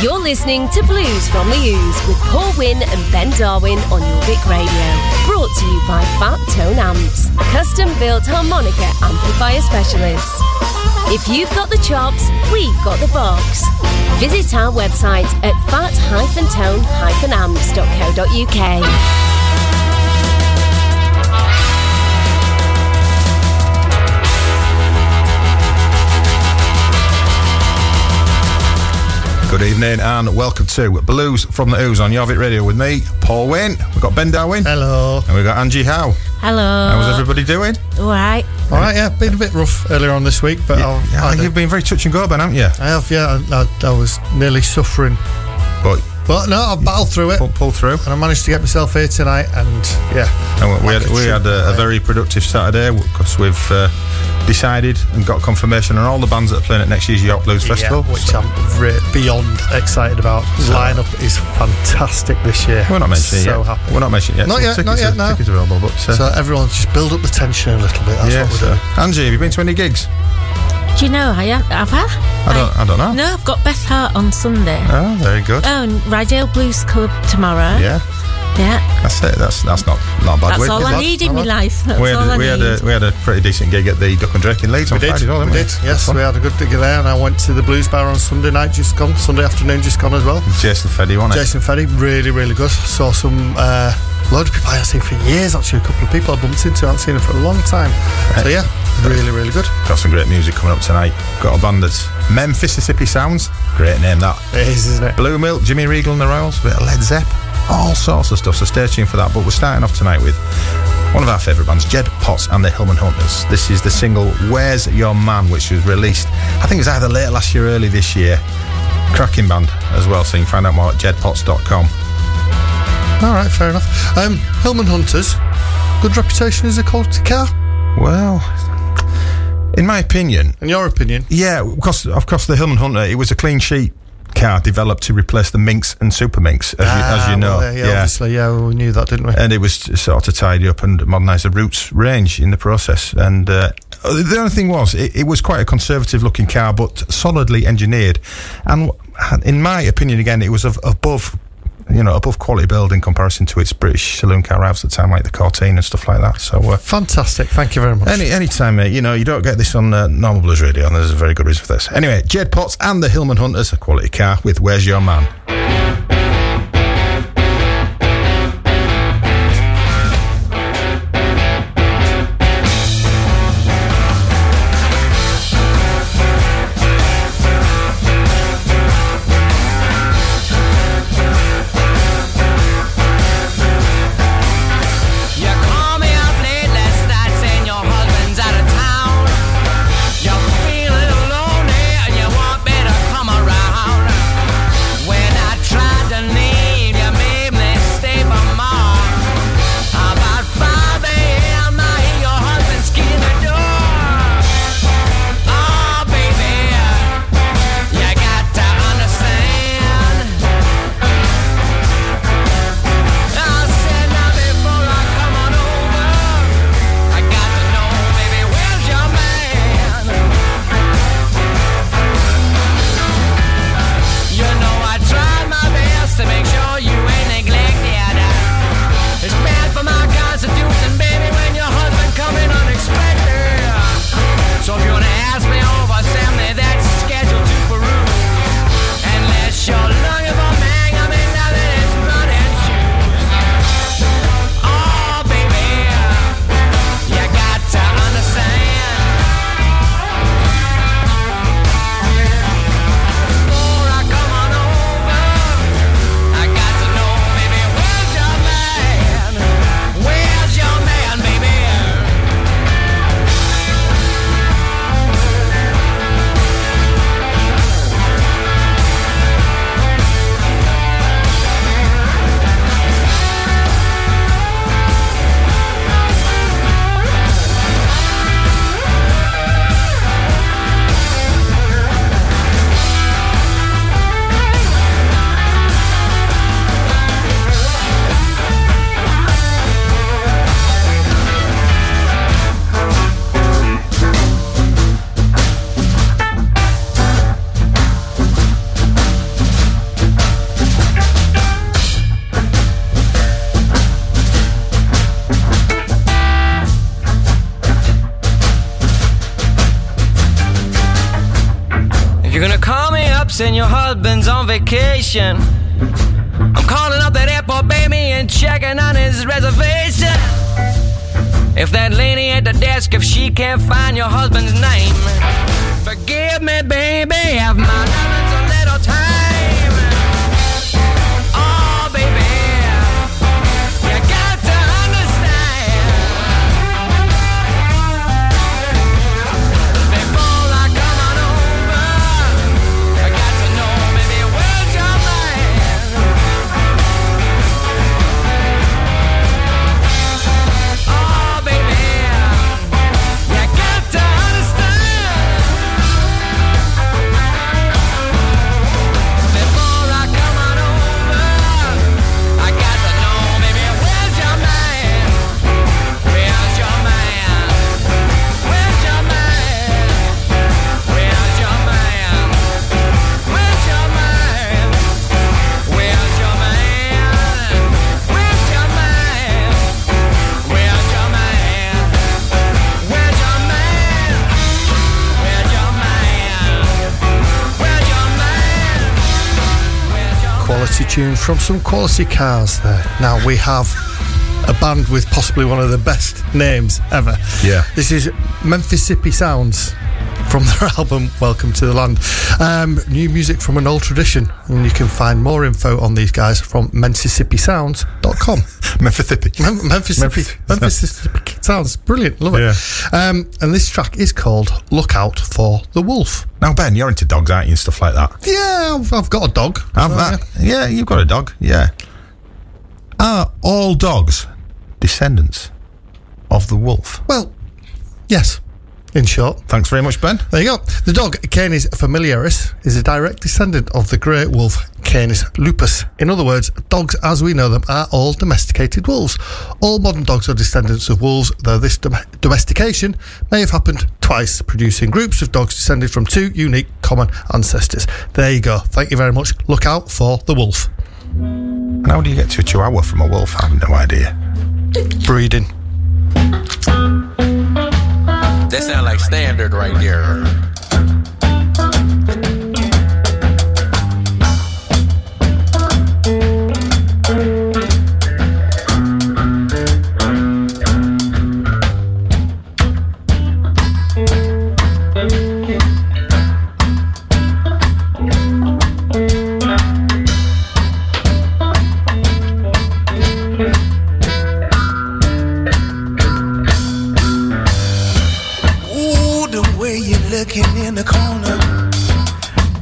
You're listening to Blues from the Ooze with Paul Wynn and Ben Darwin on Jorvik Radio. Brought to you by Fat Tone Amps, custom built harmonica amplifier specialists. If you've got the chops, we've got the box. Visit our website at fat-tone-amps.co.uk. Good evening and welcome to Blues from the Ooze on Jorvik Radio with me, Paul Wynn. We've got Ben Darwin. Hello. And we've got Angie Howe. Hello. How's everybody doing? All right. All right, yeah, been a bit rough earlier on this week, but yeah, I'll, yeah, you've been very touch and go, Ben, haven't you? I have, yeah. I, I, I was nearly suffering. But but no, I've battled through it. Pull, pull, through. And I managed to get myself here tonight, and yeah. And we, had, we had a, a, very productive Saturday because we've uh, decided and got confirmation on all the bands that are playing at next year's York Blues yeah, Festival. Which so. I'm re- beyond excited about. So. Lineup is fantastic this year. We're not mentioning so yet. Happy. We're not mentioning yet. Not yet, not yet, no. Tickets available, but, uh, so everyone just build up the tension a little bit. That's yeah, what we're so. doing. Angie, have you been to any gigs? Do you know I have? have I? I don't, I don't know. No, I've got Beth Hart on Sunday. Oh, very good. Oh, and Ryedale Blues Club tomorrow. Yeah. Yeah. That's it. That's that's not not bad. That's we, all I need in my life. That's we had, all I we need. had a we had a pretty decent gig at the Duck and Drake in Leeds we on did, Friday, we, we did. Yes, we had a good gig there, and I went to the Blues Bar on Sunday night, just gone. Sunday afternoon, just gone as well. Jason Feddy, wasn't it? Jason Feddy, really, really good. Saw some. Uh, load of people I haven't seen for years. Actually, a couple of people I bumped into, I haven't seen them for a long time. So yeah, really, really good. Got some great music coming up tonight. Got a band that's Memphis, Mississippi Sounds. Great name that. It is, isn't it? Blue Milk, Jimmy Regal and the Royals, a bit of Led Zepp, all sorts of stuff. So stay tuned for that. But we're starting off tonight with one of our favourite bands, Jed Potts and the Hillman Hunters. This is the single "Where's Your Man," which was released. I think it was either late last year, early this year. Cracking band as well. So you can find out more at jedpotts.com. All right, fair enough. Um, Hillman Hunters, good reputation as a quality car. Well, in my opinion, in your opinion, yeah, of course, of course, the Hillman Hunter, it was a clean sheet car developed to replace the Minx and Super Minx, as, ah, you, as you know. Well, yeah, yeah, obviously, yeah, we knew that, didn't we? And it was sort of tidy up and modernise the Rootes range in the process. And uh, the only thing was, it, it was quite a conservative looking car, but solidly engineered. And in my opinion, again, it was of, above you know, above quality build in comparison to its British saloon car rivals at the time, like the Cortina and stuff like that. So uh, fantastic! Thank you very much. Any any time, mate. You know, you don't get this on uh, normal blues radio, and there's a very good reason for this. Anyway, Jed Potts and the Hillman Hunters, a quality car with "Where's Your Man." Vacation. Tunes from some quality cars there. Now we have a band with possibly one of the best names ever. Yeah. This is Mississippi Sounds from their album Welcome to the Land. Um, new music from an old tradition, and you can find more info on these guys from MississippiSounds.com. Mississippi. Mem- Memphis, Memphis. Memphis sounds brilliant. Love it. Um, and this track is called "Look Out for the Wolf." Now, Ben, you're into dogs, aren't you, and stuff like that? Yeah, I've, I've got a dog. So, that? Yeah, you've got a dog. Yeah. Are all dogs descendants of the wolf? Well, yes. In short, Thanks very much, Ben. there you go. The dog Canis familiaris is a direct descendant of the great wolf Canis lupus. In other words, dogs as we know them are all domesticated wolves. All modern dogs are descendants of wolves, though this dom- domestication may have happened twice, producing groups of dogs descended from two unique common ancestors. There you go. Thank you very much. Look out for the wolf. And how do you get to a chihuahua from a wolf? I have no idea. Breeding. That sound like standard right there.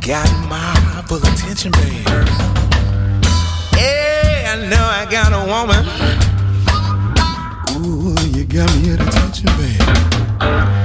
Got my full attention, babe. Yeah, I know I got a woman. Ooh, you got me at attention, babe.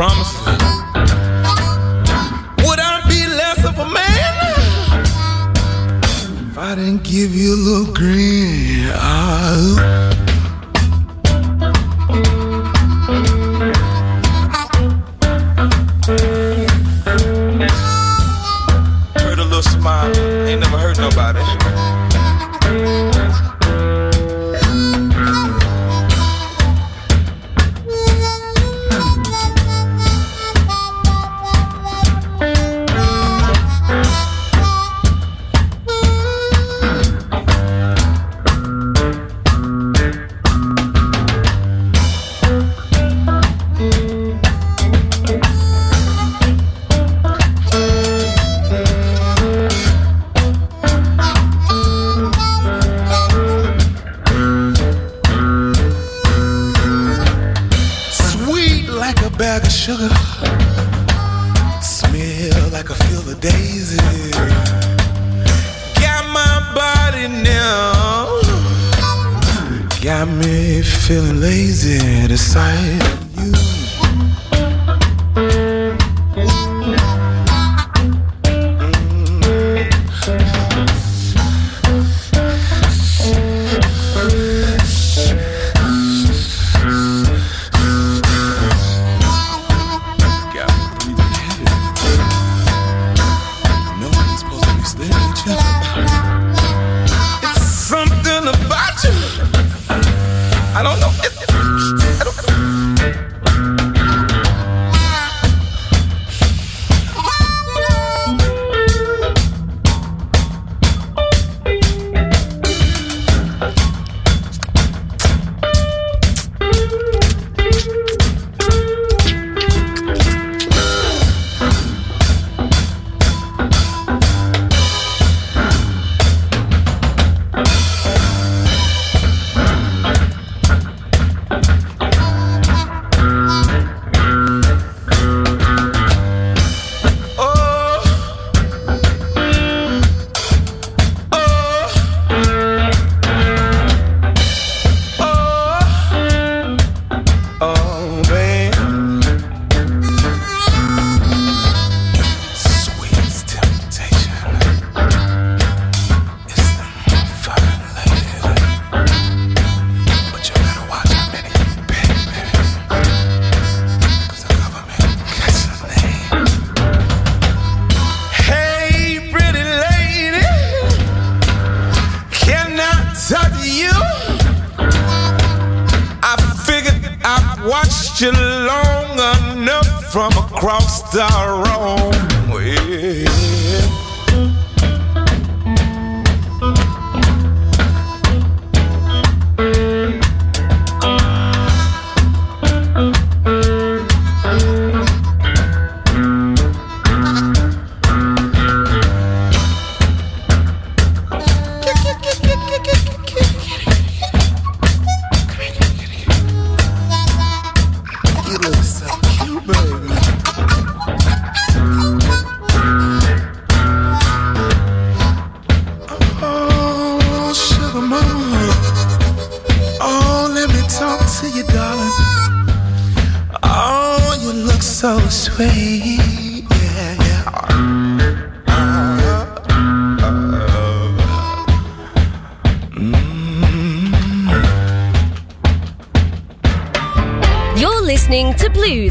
Promises. Would I be less of a man if I didn't give you a little green? Ah, Heard a little smile, ain't never hurt nobody. bag of sugar. Smell like a feel of daisy. Got my body now. Got me feeling lazy at the sight.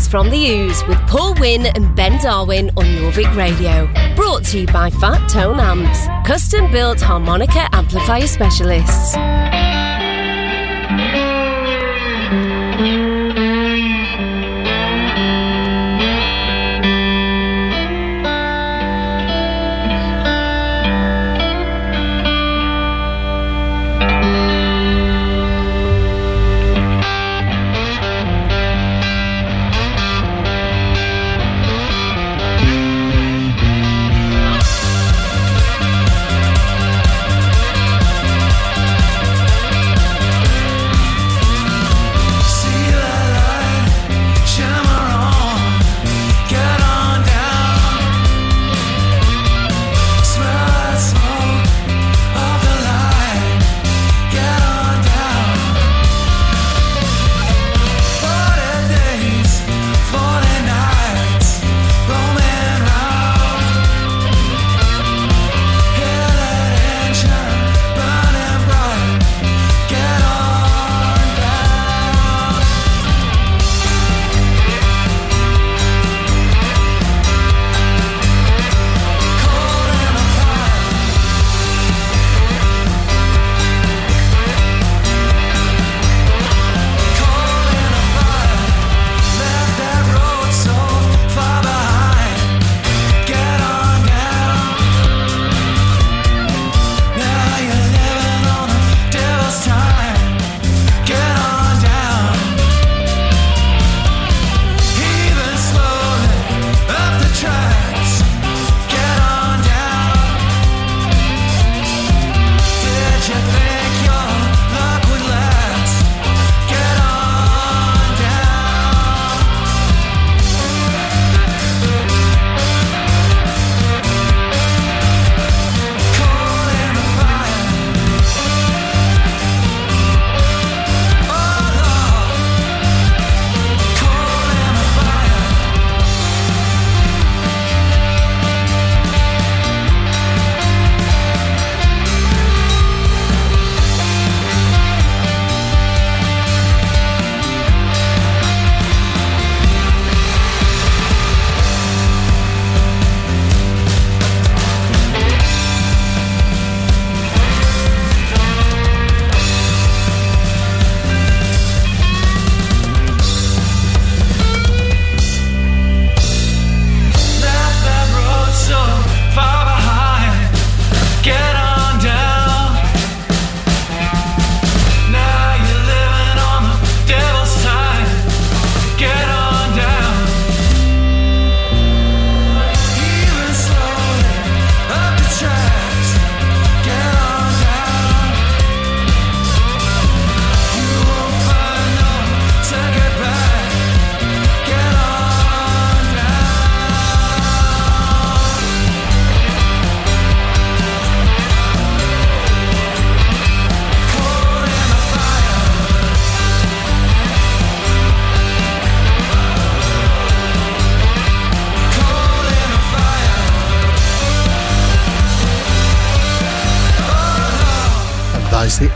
from the Ooze with Paul Wynn and Ben Darwin on Jorvik Radio. Brought to you by Fat Tone Amps, custom built harmonica amplifier specialists.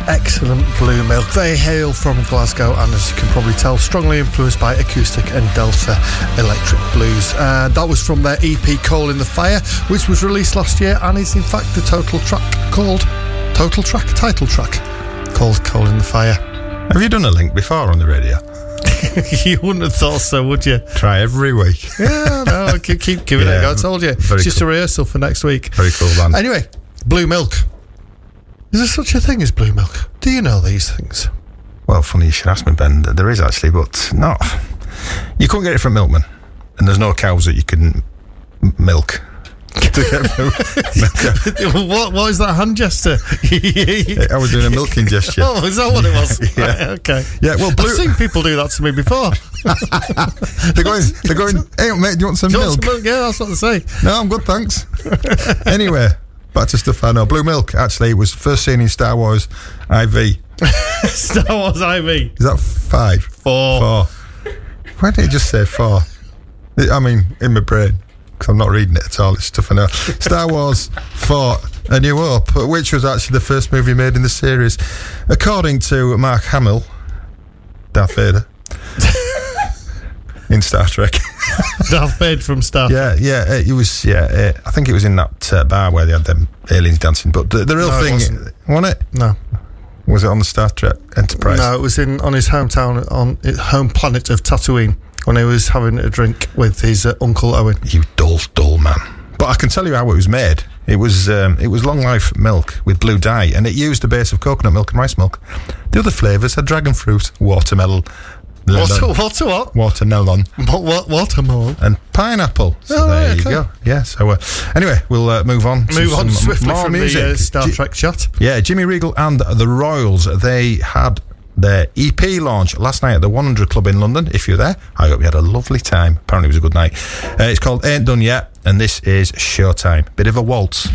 Excellent Blue Milk. They hail from Glasgow and, as you can probably tell, strongly influenced by acoustic and Delta electric blues. Uh, that was from their EP Coal in the Fire, which was released last year and is in fact the total track called Total Track, title track called Coal in the Fire. Have you done a link before on the radio? you wouldn't have thought so, would you? Try every week. Yeah, no, keep, keep giving it a go. I told you. It's just cool. a rehearsal for next week. Very cool band. Anyway, Blue Milk. Is there such a thing as Blue Milk? Do you know these things? Well, funny you should ask me, Ben. There is actually, but no. You couldn't get it from Milkman, and there's no cows that you can milk. to get what, what is that hand gesture? I was doing a milking gesture. Oh, is that what it was? Yeah. Right, okay. Yeah, well, blue- I've seen people do that to me before. They're going. They're going. Hey, mate, do you want some Do you want some milk? Yeah, that's what they say. No, I'm good, thanks. anyway, back to stuff I know. Blue milk. Actually, it was first seen in Star Wars IV. Star Wars IV. Is that five? Four. Four. Why did it just say four? I mean, in my brain, because I'm not reading it at all. It's stuff I know. Star Wars 4 A New Hope, which was actually the first movie made in the series. According to Mark Hamill, Darth Vader, in Star Trek. Darth Vader from Star yeah, yeah, uh, it was, yeah, uh, I think it was in that uh, bar where they had them aliens dancing. But the, the real No, thing, wasn't. wasn't it? No. Was it on the Star Trek Enterprise? No, it was in on his hometown, on his home planet of Tatooine, when he was having a drink with his uh, Uncle Owen. You dull, dull man. But I can tell you how it was made. It was um, it was long life milk with blue dye, and it used a base of coconut milk and rice milk. The other flavours had dragon fruit, watermelon, What, lemon, what, watermelon, What, watermelon? and pineapple. So Oh, there right, you okay. go. Yeah. So uh, anyway, we'll uh, move on. Move on swiftly more from music. the uh, Star Trek chat. yeah, Jimmy Regal and the Royals. They had their EP launch last night at the 100 Club in London. If you're there, I hope you had a lovely time. Apparently, it was a good night. Uh, it's called Ain't Done Yet, and this is Showtime. Bit of a waltz.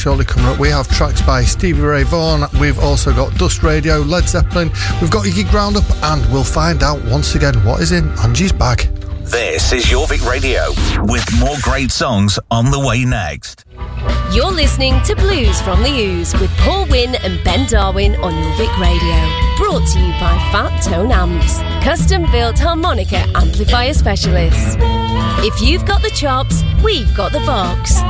surely coming up. We have tracks by Stevie Ray Vaughan. We've also got Dust Radio, Led Zeppelin. We've got Iggy Ground up, and we'll find out once again what is in Angie's bag. This is Jorvik Radio with more great songs on the way next. You're listening to Blues from the Ooze with Paul Wynn and Ben Darwin on Jorvik Radio. Brought to you by Fat Tone Amps, custom built harmonica amplifier specialists. If you've got the chops, we've got the box.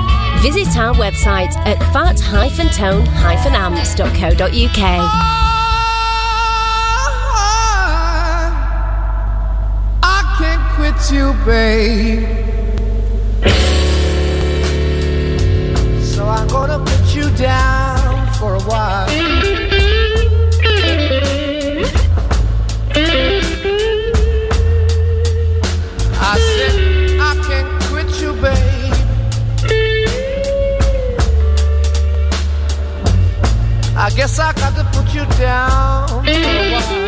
Visit our website at fat-tone-amps.co.uk. Ah, you, babe. Guess I got to put you down.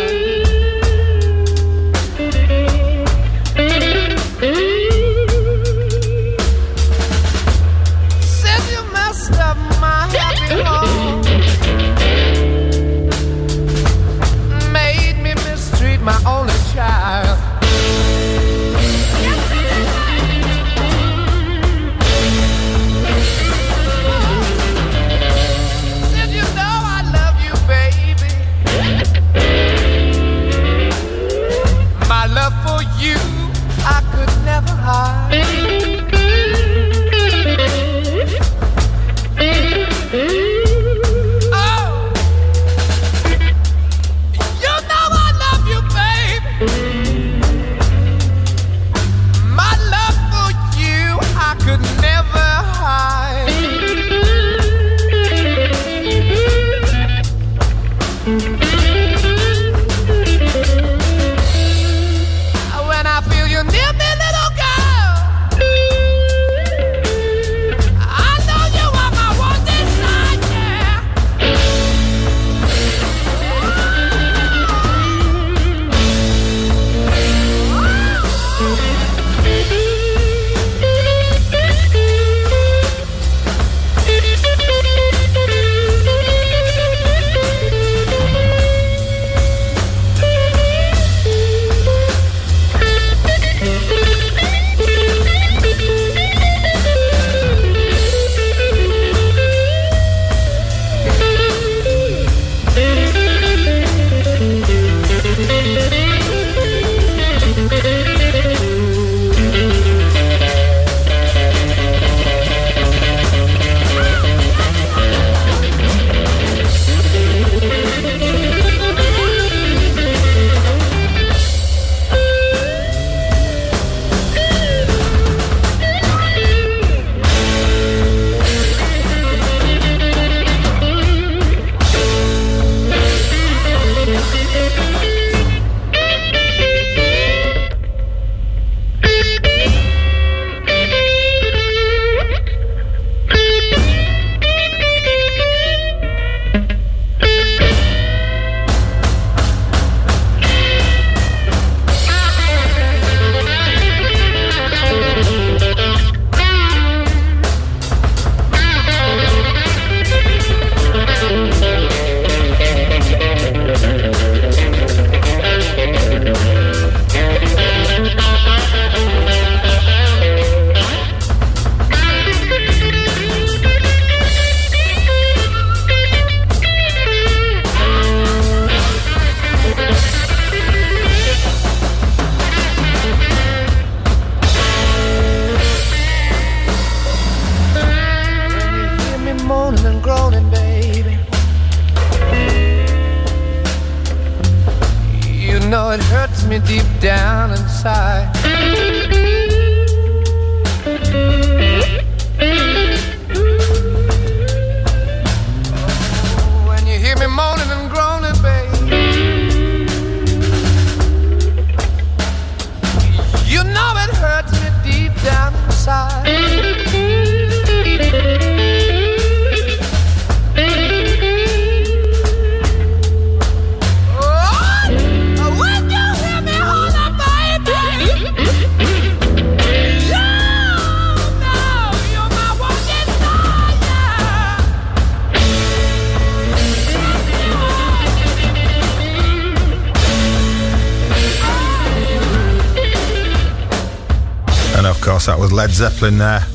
Zeppelin there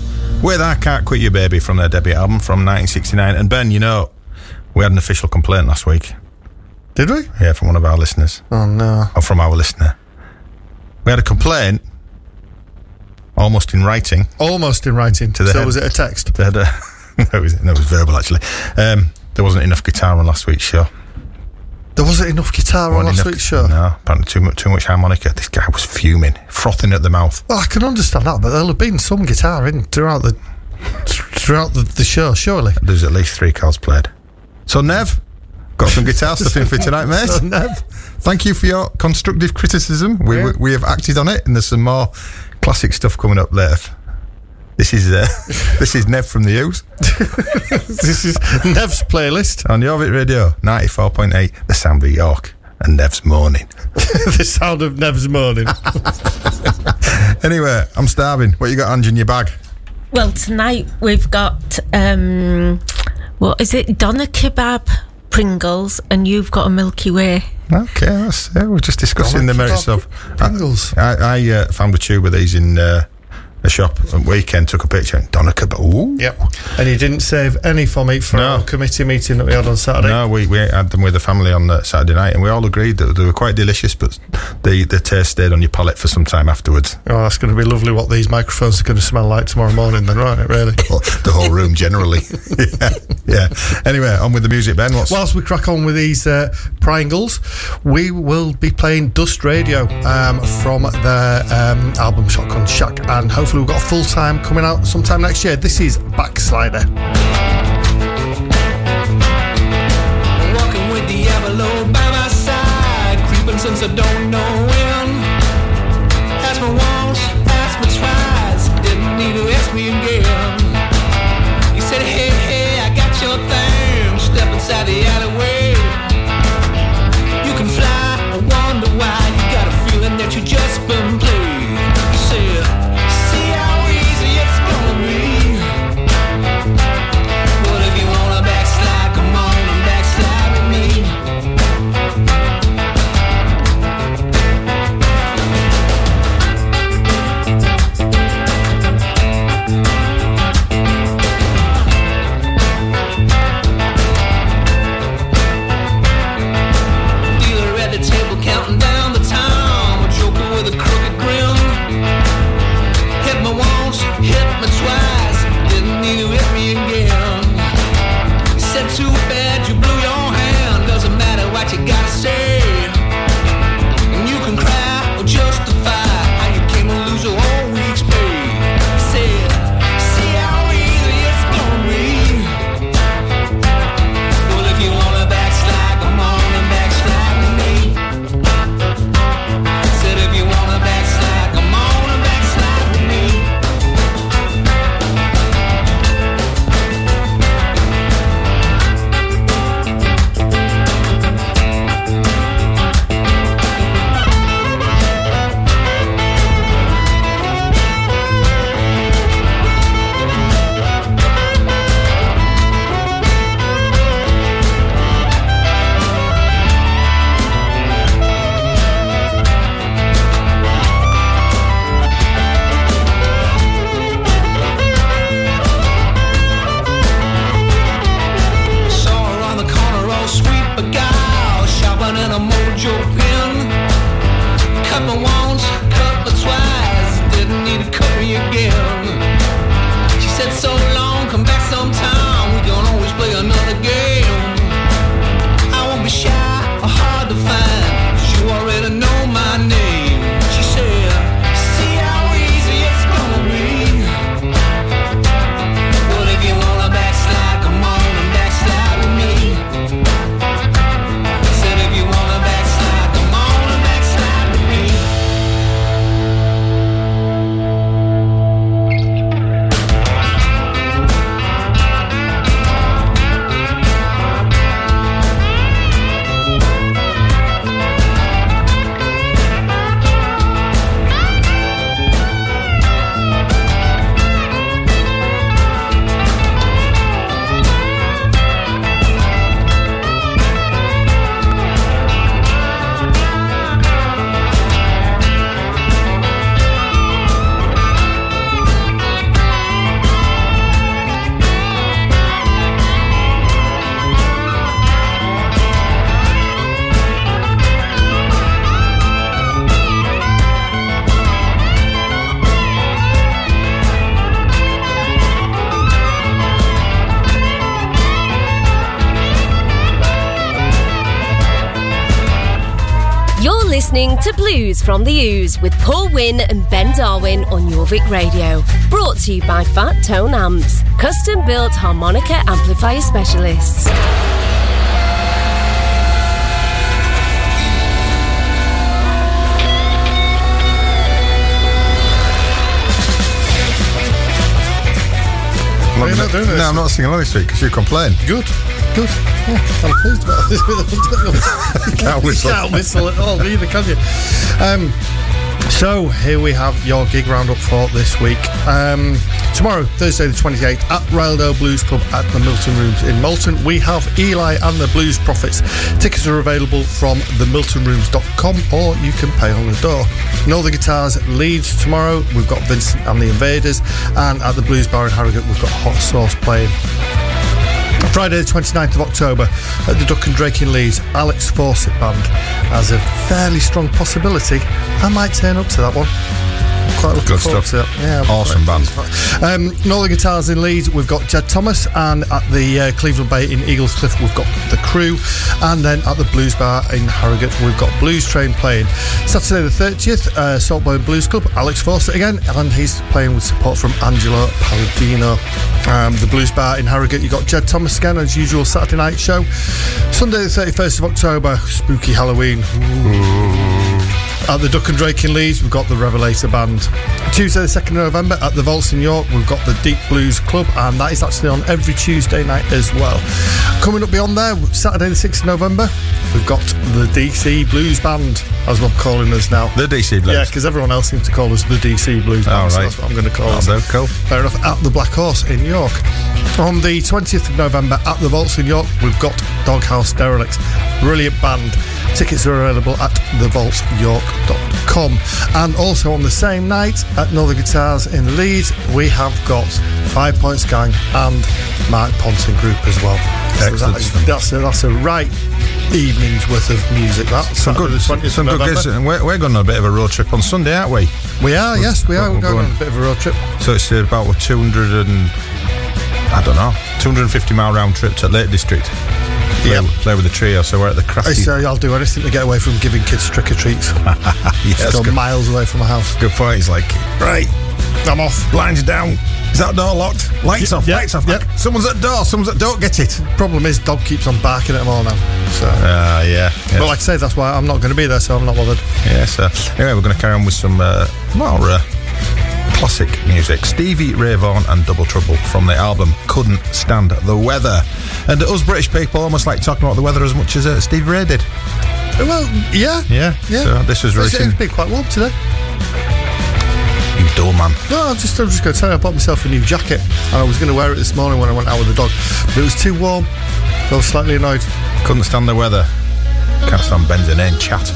with I Can't Quit You Baby from their debut album from 1969. And Ben, you know, we had an official complaint last week. Did we? Yeah, from one of our listeners. Oh, no. Or from our listener. We had a complaint almost in writing. Almost in writing. To the so head, was it a text? To the, no, it was, no, it was verbal, actually. Um, there wasn't enough guitar on last week's show. There wasn't enough guitar on last enough- week's show. No, apparently too much, too much harmonica. This guy was fuming, frothing at the mouth. Well, I can understand that, but there'll have been some guitar in throughout the throughout the, the show, surely. There's at least three cards played. So, Nev, got some guitar stuff in for tonight, mate. So, Nev, Thank you for your constructive criticism. We, Yeah. we, we have acted on it, and there's some more classic stuff coming up later. This is uh, this is Nev from the U's this is Nev's playlist. on Jorvik Radio, 94.8, the sound of York, and Nev's morning. the sound of Nev's moaning. Anyway, I'm starving. What you got, Ange, in your bag? Well, tonight we've got um, what is it? Doner kebab, Pringles, and you've got a Milky Way. Okay, that's, yeah, we're just discussing the merits kebab, of Pringles. I, I uh, found a tube of these in uh, a shop at weekend, took a picture, and Doner Kebab. Ooh. Yep. And you didn't save any for me for No. our committee meeting that we had on Saturday. No, we, we had them with the family on uh, Saturday night, and we all agreed that they were quite delicious, but the, the taste stayed on your palate for some time afterwards. Oh, that's going to be lovely what these microphones are going to smell like tomorrow morning, then, right? Really. The whole room generally. yeah, yeah. Anyway, on with the music, Ben. What's Whilst we crack on with these uh, Pringles, we will be playing Dust Radio um, from their um, album Shotgun Shack, and hopefully we've got a full time coming out sometime next year. This is Backslider. Walking with Diablo by my side, creeping since I don't know from the Ooze with Paul Wynn and Ben Darwin on Jorvik Radio. Brought to you by Fat Tone Amps, custom built harmonica amplifier specialists. Why are you not doing this? No, I'm not singing along this week because you complain. Good, good. Yeah, I'm pleased about this. Can't whistle. Can't whistle at all either, can you? Um, so here we have your gig roundup for this week. Um, tomorrow, Thursday the 28th, at Ryedale Blues Club at the Milton Rooms in Malton, we have Eli and the Blues Prophets. Tickets are available from themiltonrooms.com or you can pay on the door. Northern Guitars Leeds tomorrow, we've got Vincent and the Invaders, and at the Blues Bar in Harrogate, we've got Hot Sauce playing. Friday, the 29th of October, at the Duck and Drake in Leeds, Alex Fawcett Band has a fairly strong possibility. I might turn up to that one. Quite looking Good forward stuff. to it. Yeah, Awesome band. Um, Northern Guitars in Leeds, we've got Jed Thomas, and at the uh, Cleveland Bay in Eaglescliffe, we've got the Crew, and then at the Blues Bar in Harrogate, we've got Blues Train playing. Saturday the 30th, uh, Saltburn Blues Club, Alex Fawcett again, and he's playing with support from Angelo Palladino. Um, the Blues Bar in Harrogate, you've got Jed Thomas again, as usual, Saturday night show. Sunday the 31st of October, Spooky Halloween. At the Duck and Drake in Leeds, we've got the Revelator Band. Tuesday, the 2nd of November, at the Vaults in York, we've got the Deep Blues Club, and that is actually on every Tuesday night as well. Coming up beyond there, Saturday, the 6th of November, we've got the DC Blues Band, as I'm calling us now. The DC Blues. Yeah, because everyone else seems to call us the DC Blues Band, All so that's what I'm going to call That'll us. cool. Fair enough. At the Black Horse in York. On the 20th of November at the Vaults in York, we've got Doghouse Derelicts. Brilliant band. Tickets are available at thevaultsyork.com. And also on the same night at Northern Guitars in Leeds, we have got Five Points Gang and Mark Ponting Group as well. Excellent that is- stuff. that's, a, that's a right evening's worth of music. That's Some good, some, good gigs. And we're, we're going on a bit of a road trip on Sunday, aren't we? We are, yes, we are. we're We're going going- on a bit of a road trip. So it's about a 200 and I don't know, 250 mile round trip to Lake District. Play, Yep. play with the trio. So we're at the I crafty. say I'll do anything to get away from giving kids trick or treats. yes, good, miles away from my house. good point. He's like, right, I'm off. blinds down. Is that door locked? Lights off. yeah, lights off. yeah. Someone's at the door. Someone's at don't get it. Problem is, dog keeps on barking at them all now. So, Ah, yeah. yeah. but like I say, that's why I'm not going to be there, so I'm not bothered. Yeah, so anyway, we're going to carry on with some uh, more uh, classic music. Stevie Ray Vaughan and Double Trouble from the album Couldn't Stand the Weather. And us British people almost like talking about the weather as much as uh, Stevie Ray did. Well, yeah, Yeah, yeah. so this was releasing- It's been quite warm today. You dull man. No, I'm just, I'm just going to tell you, I bought myself a new jacket, and I was going to wear it this morning when I went out with the dog, but it was too warm. I was slightly annoyed. Couldn't stand the weather. Can't stand Ben's inane chat.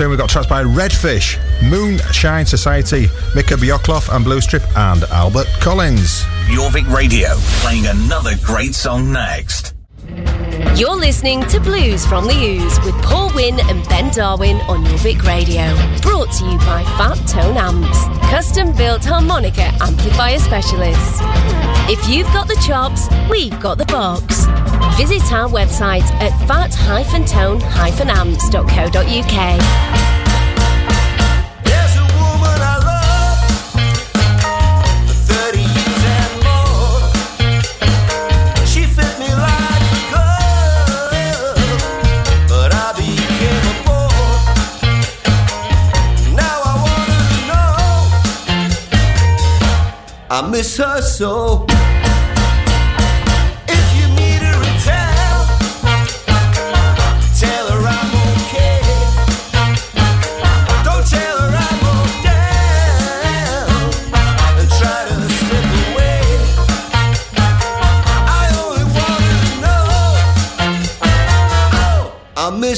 Soon, we've got tracks by Redfish, Moonshine Society, Micke Bjorklof and Blue Strip, and Albert Collins. Jorvik Radio, playing another great song next. You're listening to Blues from the Ooze with Paul Wynn and Ben Darwin on Jorvik Radio. Brought to you by Fat Tone Amps, custom built harmonica amplifier specialists. If you've got the chops, we've got the box. Visit our website at fat-tone-amps.co.uk. I love for 30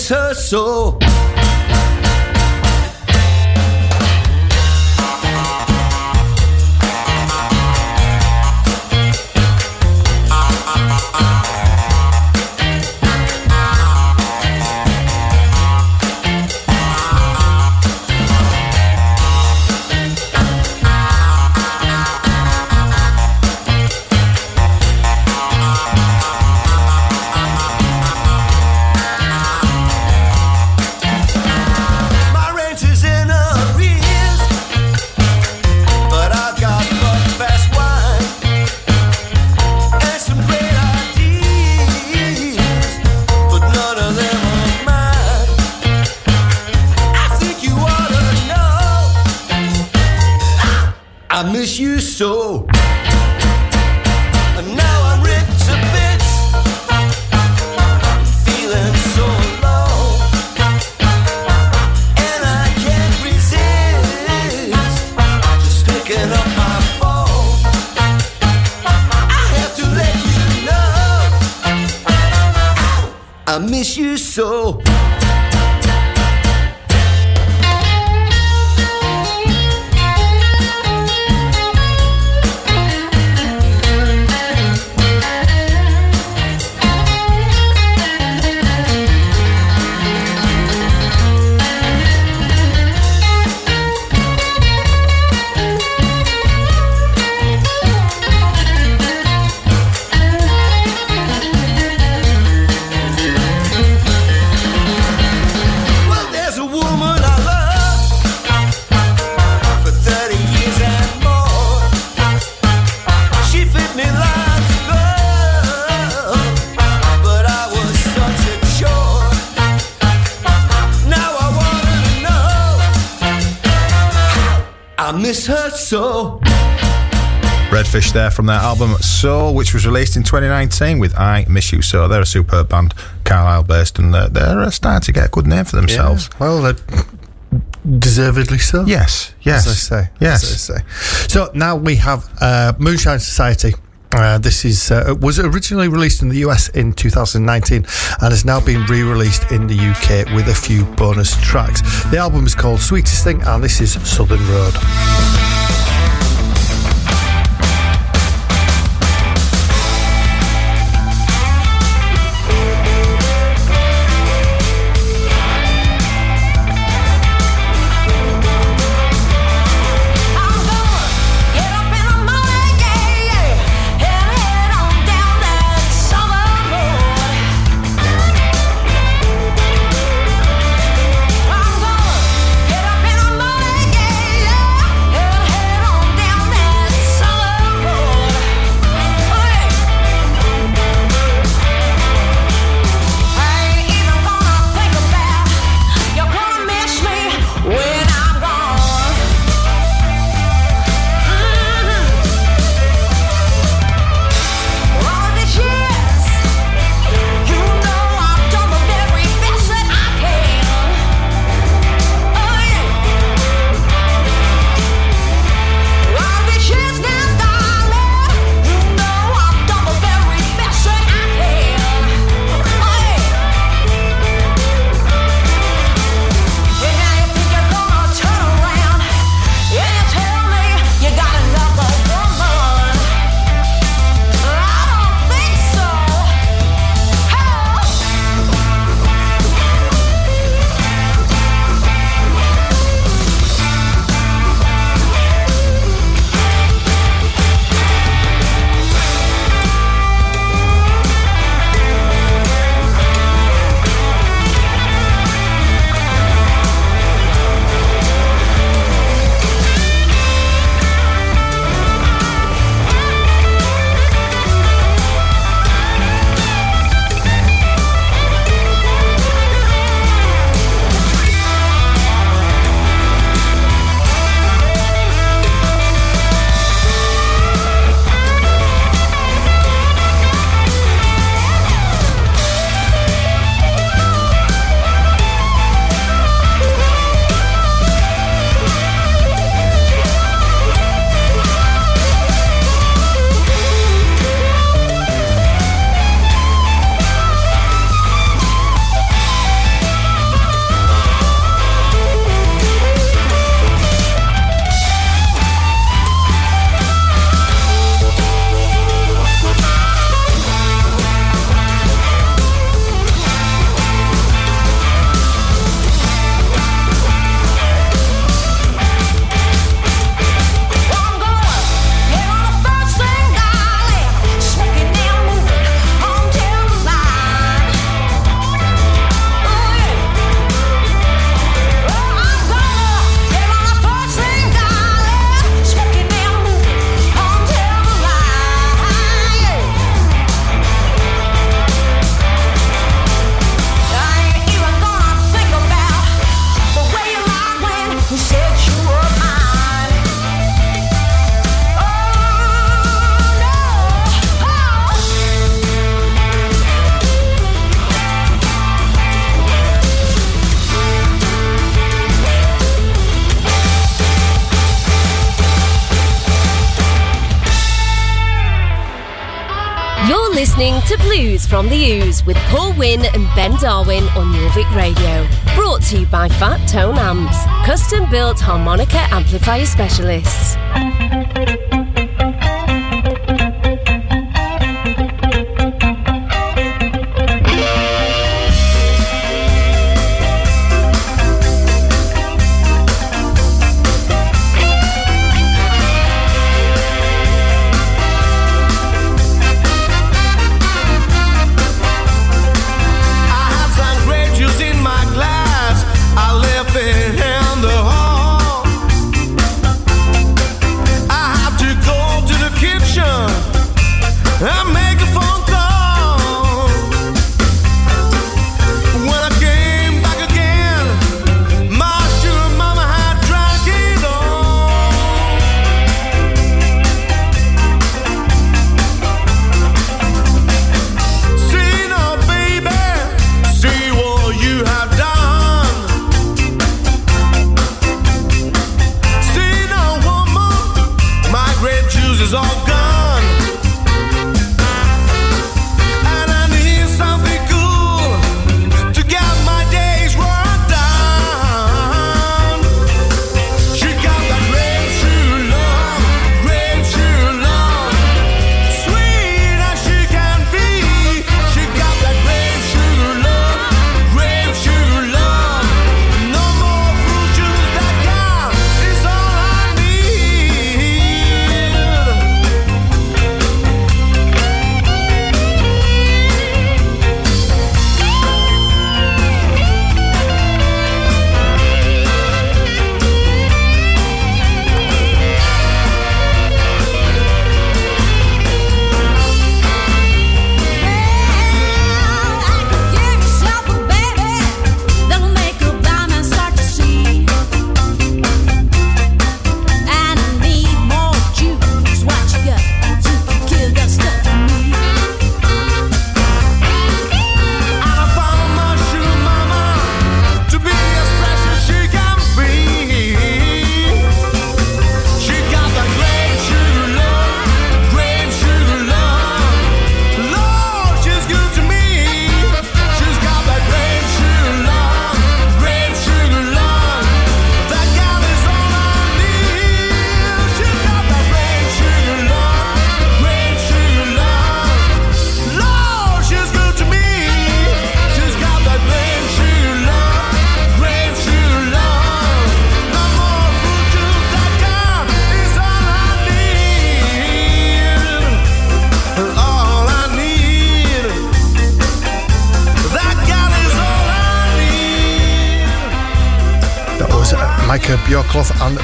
oh, I miss her so. There from their album Soul, which was released in 2019 with I Miss You So. They're a superb band, Carlisle based, and uh, they're uh, starting to get a good name for themselves. Well, they're deservedly so. Yes, yes. As I say. Yes. As I say. So now we have uh, Moonshine Society. Uh, this is uh, was originally released in the US in 2019 and has now been re-released in the UK with a few bonus tracks. The album is called Sweetest Thing, and this is Southern Road. From the Ooze with Paul Wynn and Ben Darwin on Jorvik Radio. Brought to you by Fat Tone Amps, custom built harmonica amplifier specialists.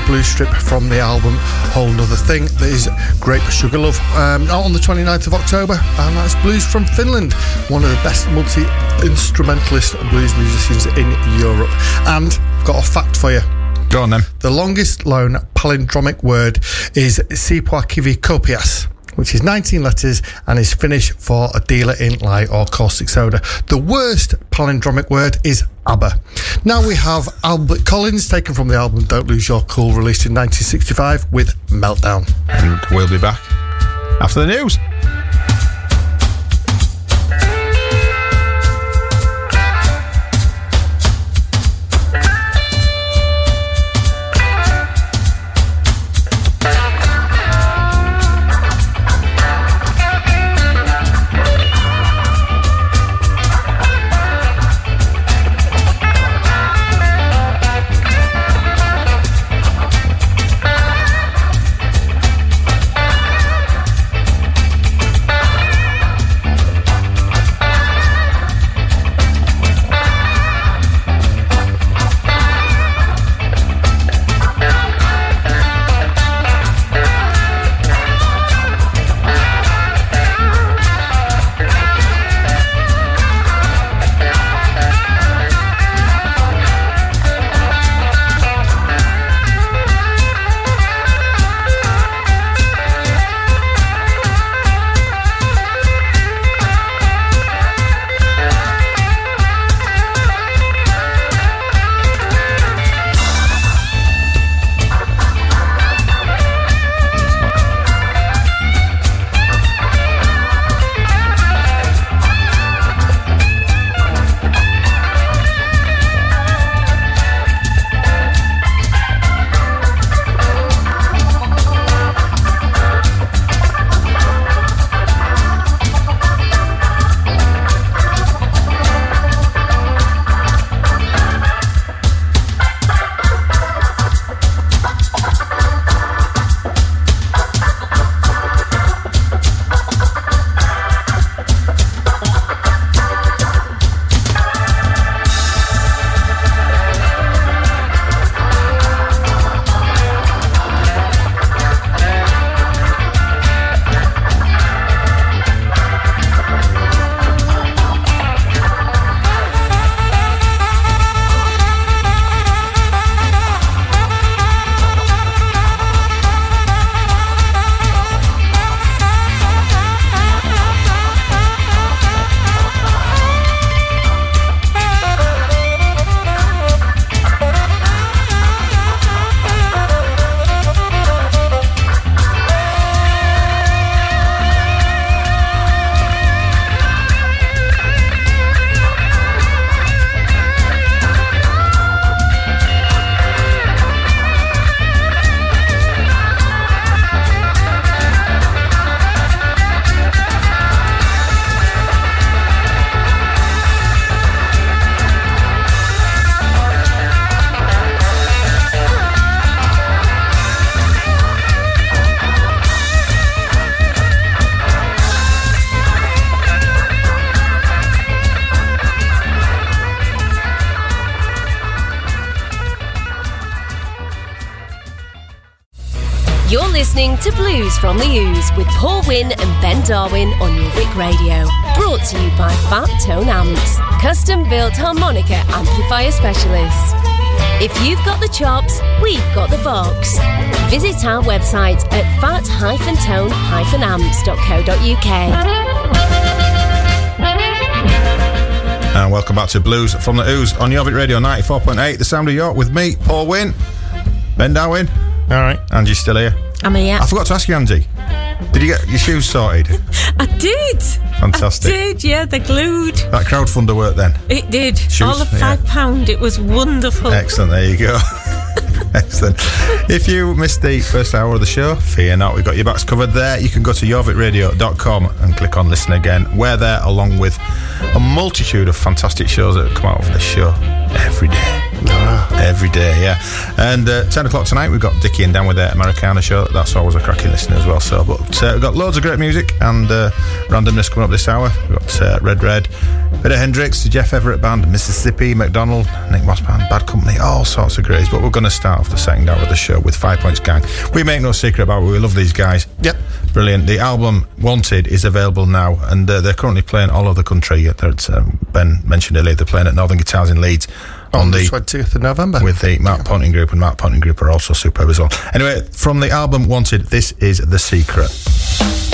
Blue Strip from the album Whole Nother Thing. That is Grape Sugar Love. Um, out on the 29th of October, and that's Blues from Finland, one of the best multi instrumentalist blues musicians in Europe. And I've got a fact for you. Go on then. The longest known palindromic word is Kopias, which is 19 letters and is Finnish for a dealer in lye or caustic soda. The worst palindromic word is ABBA. Now we have Albert Collins, taken from the album Don't Lose Your Cool, released in 1965 with Meltdown. And we'll be back after the news. With Paul Wynn and Ben Darwin on Jorvik Radio. Brought to you by Fat Tone Amps, custom built harmonica amplifier specialists. If you've got the chops, we've got the box. Visit our website at fat-tone-amps.co.uk. And welcome back to Blues from the Ooze on Jorvik Radio 94.8, the sound of York with me, Paul Wynn, Ben Darwin. All right. Angie's still here. I'm here. I forgot to ask you, Angie. Did you get your shoes sorted? I did. Fantastic. I did, yeah, they're glued. That crowdfunder worked then. It did. Shoes, All of five pound. It was wonderful. Excellent. There you go. Excellent. If you missed the first hour of the show, fear not, we've got your backs covered there. You can go to jorvikradio.com and click on listen again. We're there along with a multitude of fantastic shows that come out of this show every day. Every day, yeah. And uh, 10 o'clock tonight, we've got Dickie and Dan with their Americana show. That's always a cracking listener as well. So, But uh, we've got loads of great music and uh, randomness coming up this hour. We've got uh, Red Red, bit of Hendrix, the Jeff Everett Band, Mississippi, MacDonald, Nick Moss Band, Bad Company, all sorts of greats. But we're going to start off the second hour of the show with Five Points Gang. We make no secret about it. We love these guys. Yep. Brilliant. The album Wanted is available now, and uh, they're currently playing all over the country. That um, Ben mentioned earlier, they're playing at Northern Guitars in Leeds on, On the the 20th of November. with the Mark Ponting Group, and Mark Ponting Group are also superb as well. Anyway, from the album Wanted, this is The Secret.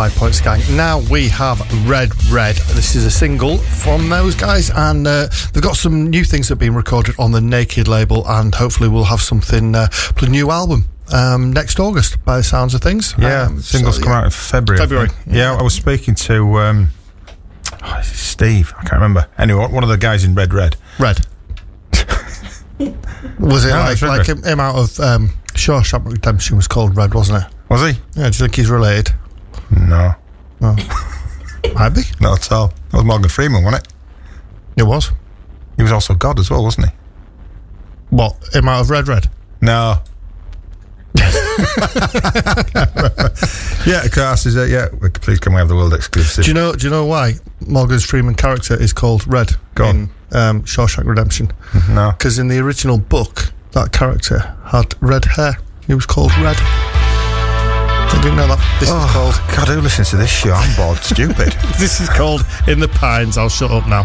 Five Points Gang. Now we have Red Red. This is a single from those guys, and uh, they've got some new things that have been recorded on the Naked label, and hopefully we'll have something, uh, a new album. Um, next August, by the sounds of things. Yeah, Um, singles so, come yeah. out in February. February, think. Yeah, I was speaking to um, oh, Steve. I can't remember. Anyway, one of the guys in Red Red. Red. was it No, like, like him, him out of um, Shawshank Redemption was called Red, wasn't it? Was he? Yeah, do you think he's related? No, No. Might be. not at all. That was Morgan Freeman, wasn't it? It was. He was also God as well, wasn't he? What? Him out of Red Red? No. yeah, of course. Is it? Yeah, please can we have the world exclusive? Do you know? Do you know why Morgan Freeman character is called Red Go on. in um, Shawshank Redemption? no. Because in the original book, that character had red hair. He was called Red. I didn't know that. This is oh, called. Oh, God, who listens to this show? I'm bored, stupid. This is called In the Pines. I'll shut up now.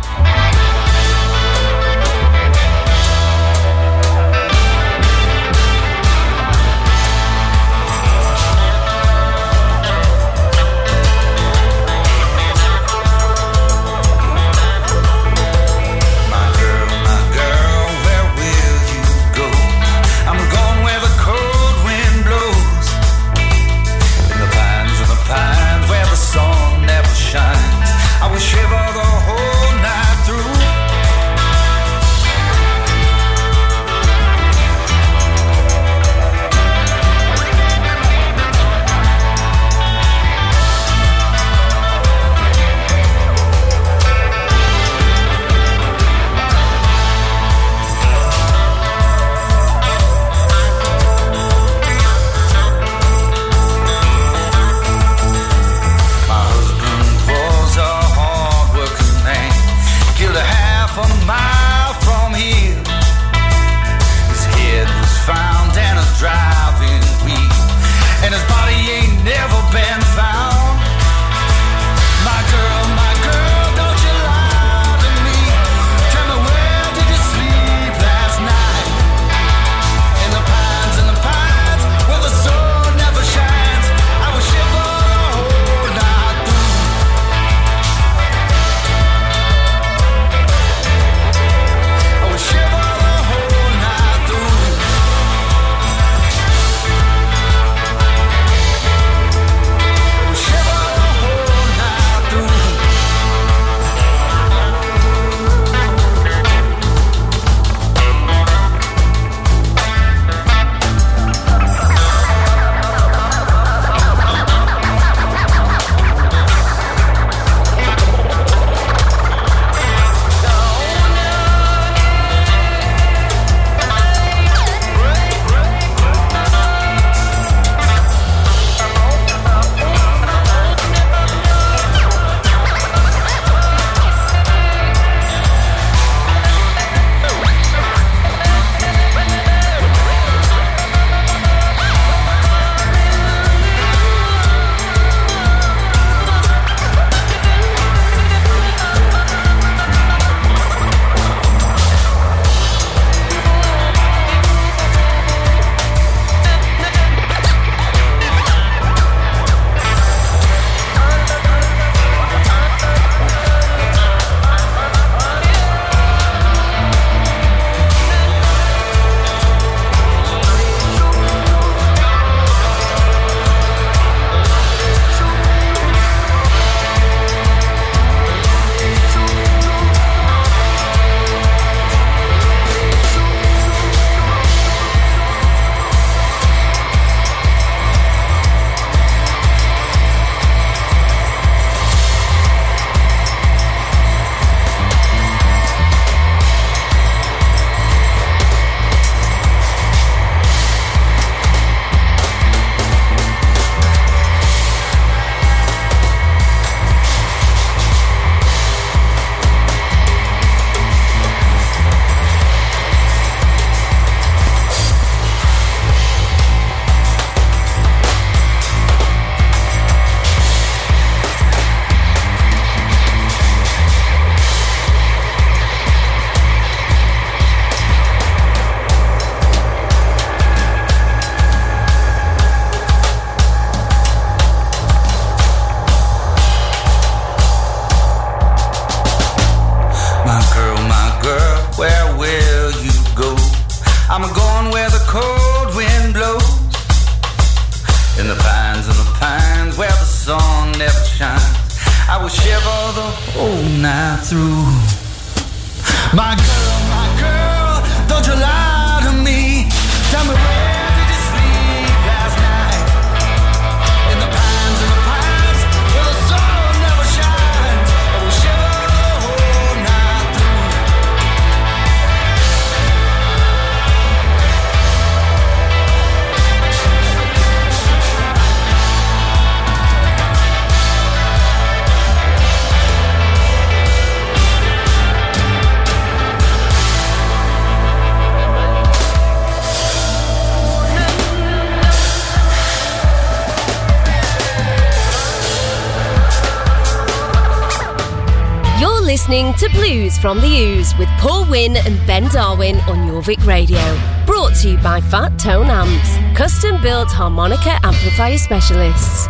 From the Ooze with Paul Wynn and Ben Darwin on Jorvik Radio. Brought to you by Fat Tone Amps, custom built harmonica amplifier specialists.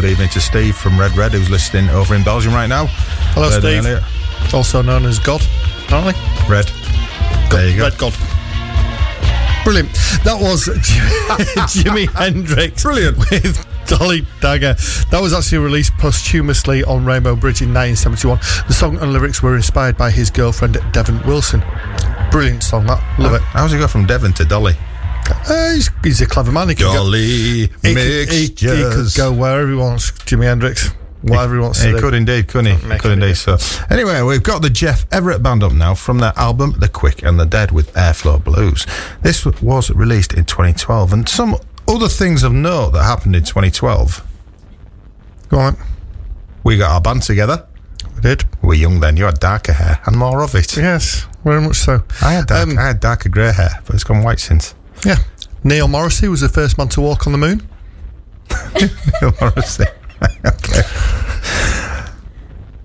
Good evening to Steve from Red Red, who's listening over in Belgium right now. Hello, than Steve. Also known as God, apparently. Red. There you go. Red God. Brilliant. That was Jimi Hendrix. Brilliant. With Dolly Dagger. That was actually released posthumously on Rainbow Bridge in 1971. The song and lyrics were inspired by his girlfriend, Devon Wilson. Brilliant song, that. Love it. How's he go from Devon to Dolly? Uh, he's, he's a clever man. He could, go, Dolly he, he, he could go wherever he wants, Jimi Hendrix. Whatever he wants He to do. could indeed, couldn't he? Could indeed. So, anyway, we've got the Jeff Everett Band up now from their album The Quick and the Dead with Airflow Blues. This was released in 2012, and some other things of note that happened in 2012. Go on. We got our band together. We did. We were young then. You had darker hair and more of it. Yes, very much so. I had dark, Um, I had darker grey hair, but it's gone white since. Yeah. Neil Morrissey was the first man to walk on the moon. Neil Morrissey. okay.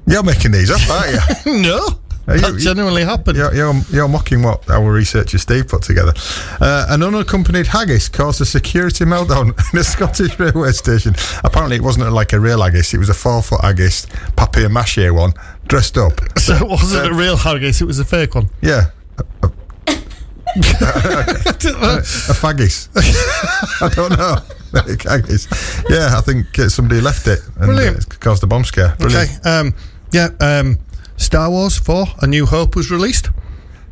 You're making these up, aren't you? no. Are That you- genuinely happened. You're, you're, you're mocking what our researcher Steve put together. Uh, an unaccompanied haggis caused a security meltdown in a Scottish railway station. Apparently, it wasn't like a real haggis, it was a four foot haggis, papier mache one, dressed up. So it wasn't a real haggis, it was a fake one. Yeah. A, a, a faggis. I don't know. Yeah, I think uh, somebody left it and Brilliant. uh, it's caused a bomb scare. Brilliant. Okay. Um, yeah. Um, Star Wars 4 A New Hope was released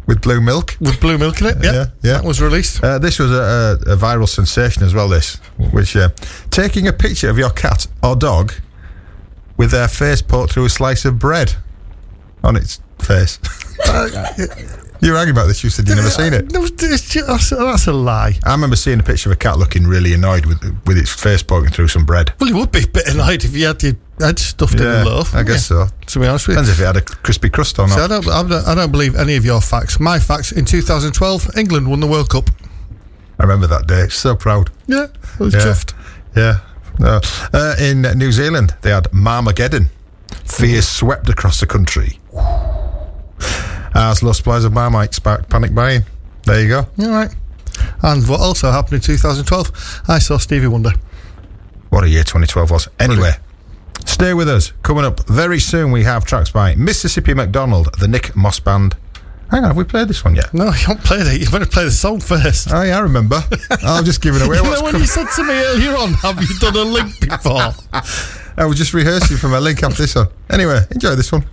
With blue milk. with blue milk in it. Yeah. Yeah, yeah. That was released. Uh, this was a, a, a viral sensation as well. This, which uh, taking a picture of your cat or dog with their face poked through a slice of bread on its face. you were arguing about this. You said you never seen it. No, it's ju- that's, a lie. I remember seeing a picture of a cat looking really annoyed with with its face poking through some bread. Well, you would be a bit annoyed if you had your head stuffed in Yeah, a loaf. I guess yeah, so. To be honest with you. Depends if it had a crispy crust or not. So I don't, I don't, I don't believe any of your facts. My facts in 2012, England won the World Cup. I remember that day. So proud. Yeah, I was Yeah. chuffed. Yeah. Uh, in New Zealand, they had Marmageddon. Fear swept across the country. As low supplies of Marmite sparked panic buying. There you go. All right. And what also happened in 2012, I saw Stevie Wonder. What a year 2012 was. Anyway, stay with us. Coming up very soon, we have tracks by Mississippi MacDonald, the Nick Moss Band. Hang on, have we played this one yet? No, you haven't played it. You better play the song first. Oh, yeah, I remember. I'm just giving away You what's know when you said to me earlier on, have you done a link before? I was just rehearsing for my link after this one. Anyway, enjoy this one.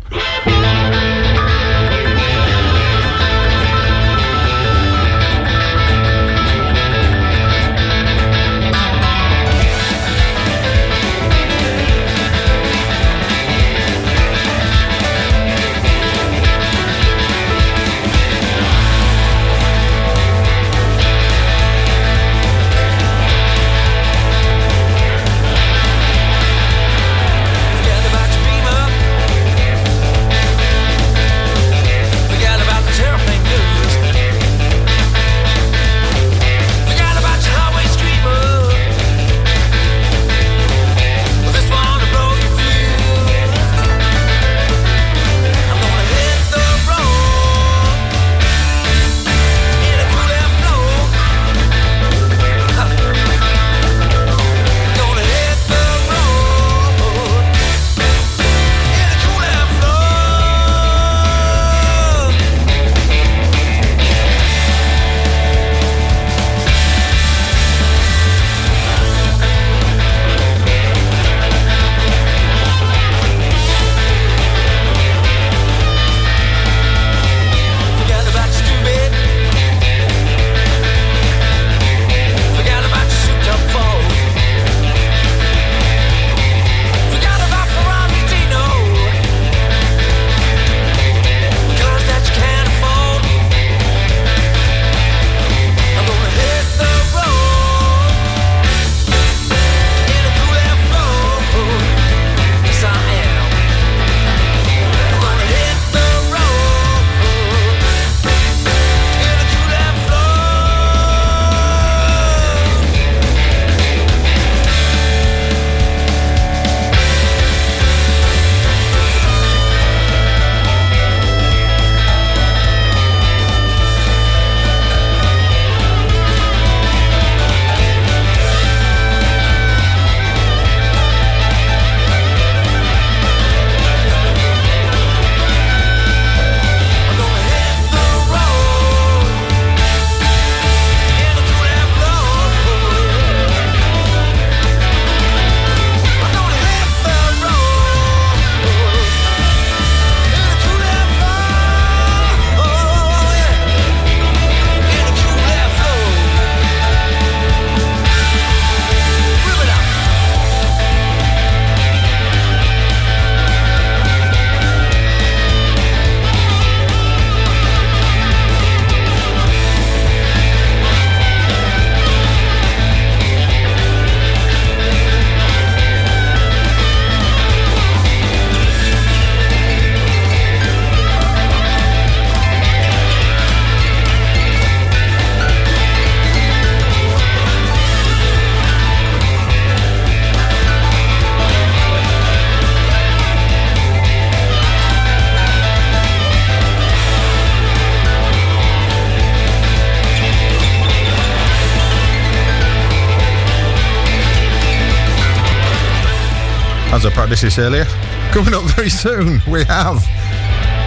As I this earlier. Coming up very soon, we have,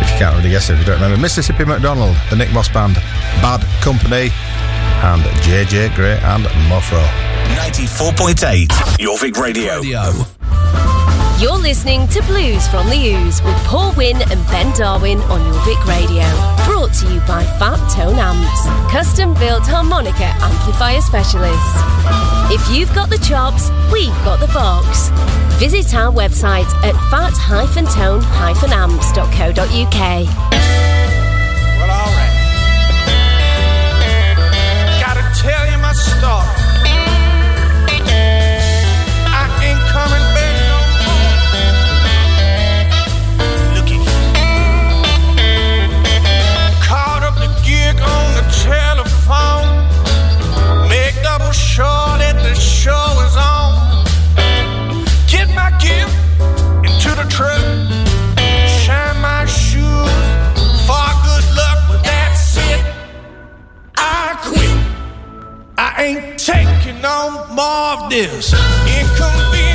if you can't really guess it, if you don't remember, Mississippi MacDonald, the Nick Moss Band, Bad Company, and JJ Grey and Mofro. 94.8 Jorvik Radio. You're listening to Blues from the Ooze with Paul Wynn and Ben Darwin on Jorvik Radio. Brought to you by Fat Tone Amps, custom built harmonica amplifier specialists. If you've got the chops, we've got the box. Visit our website at fat-tone-amps.co.uk. Shine my shoes for good luck, but that's it. I quit. I ain't taking no more of this inconvenience.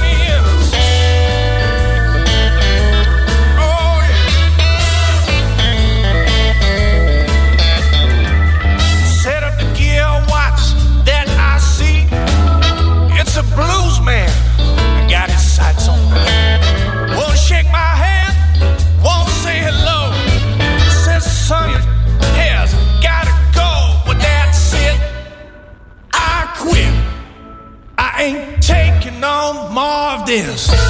More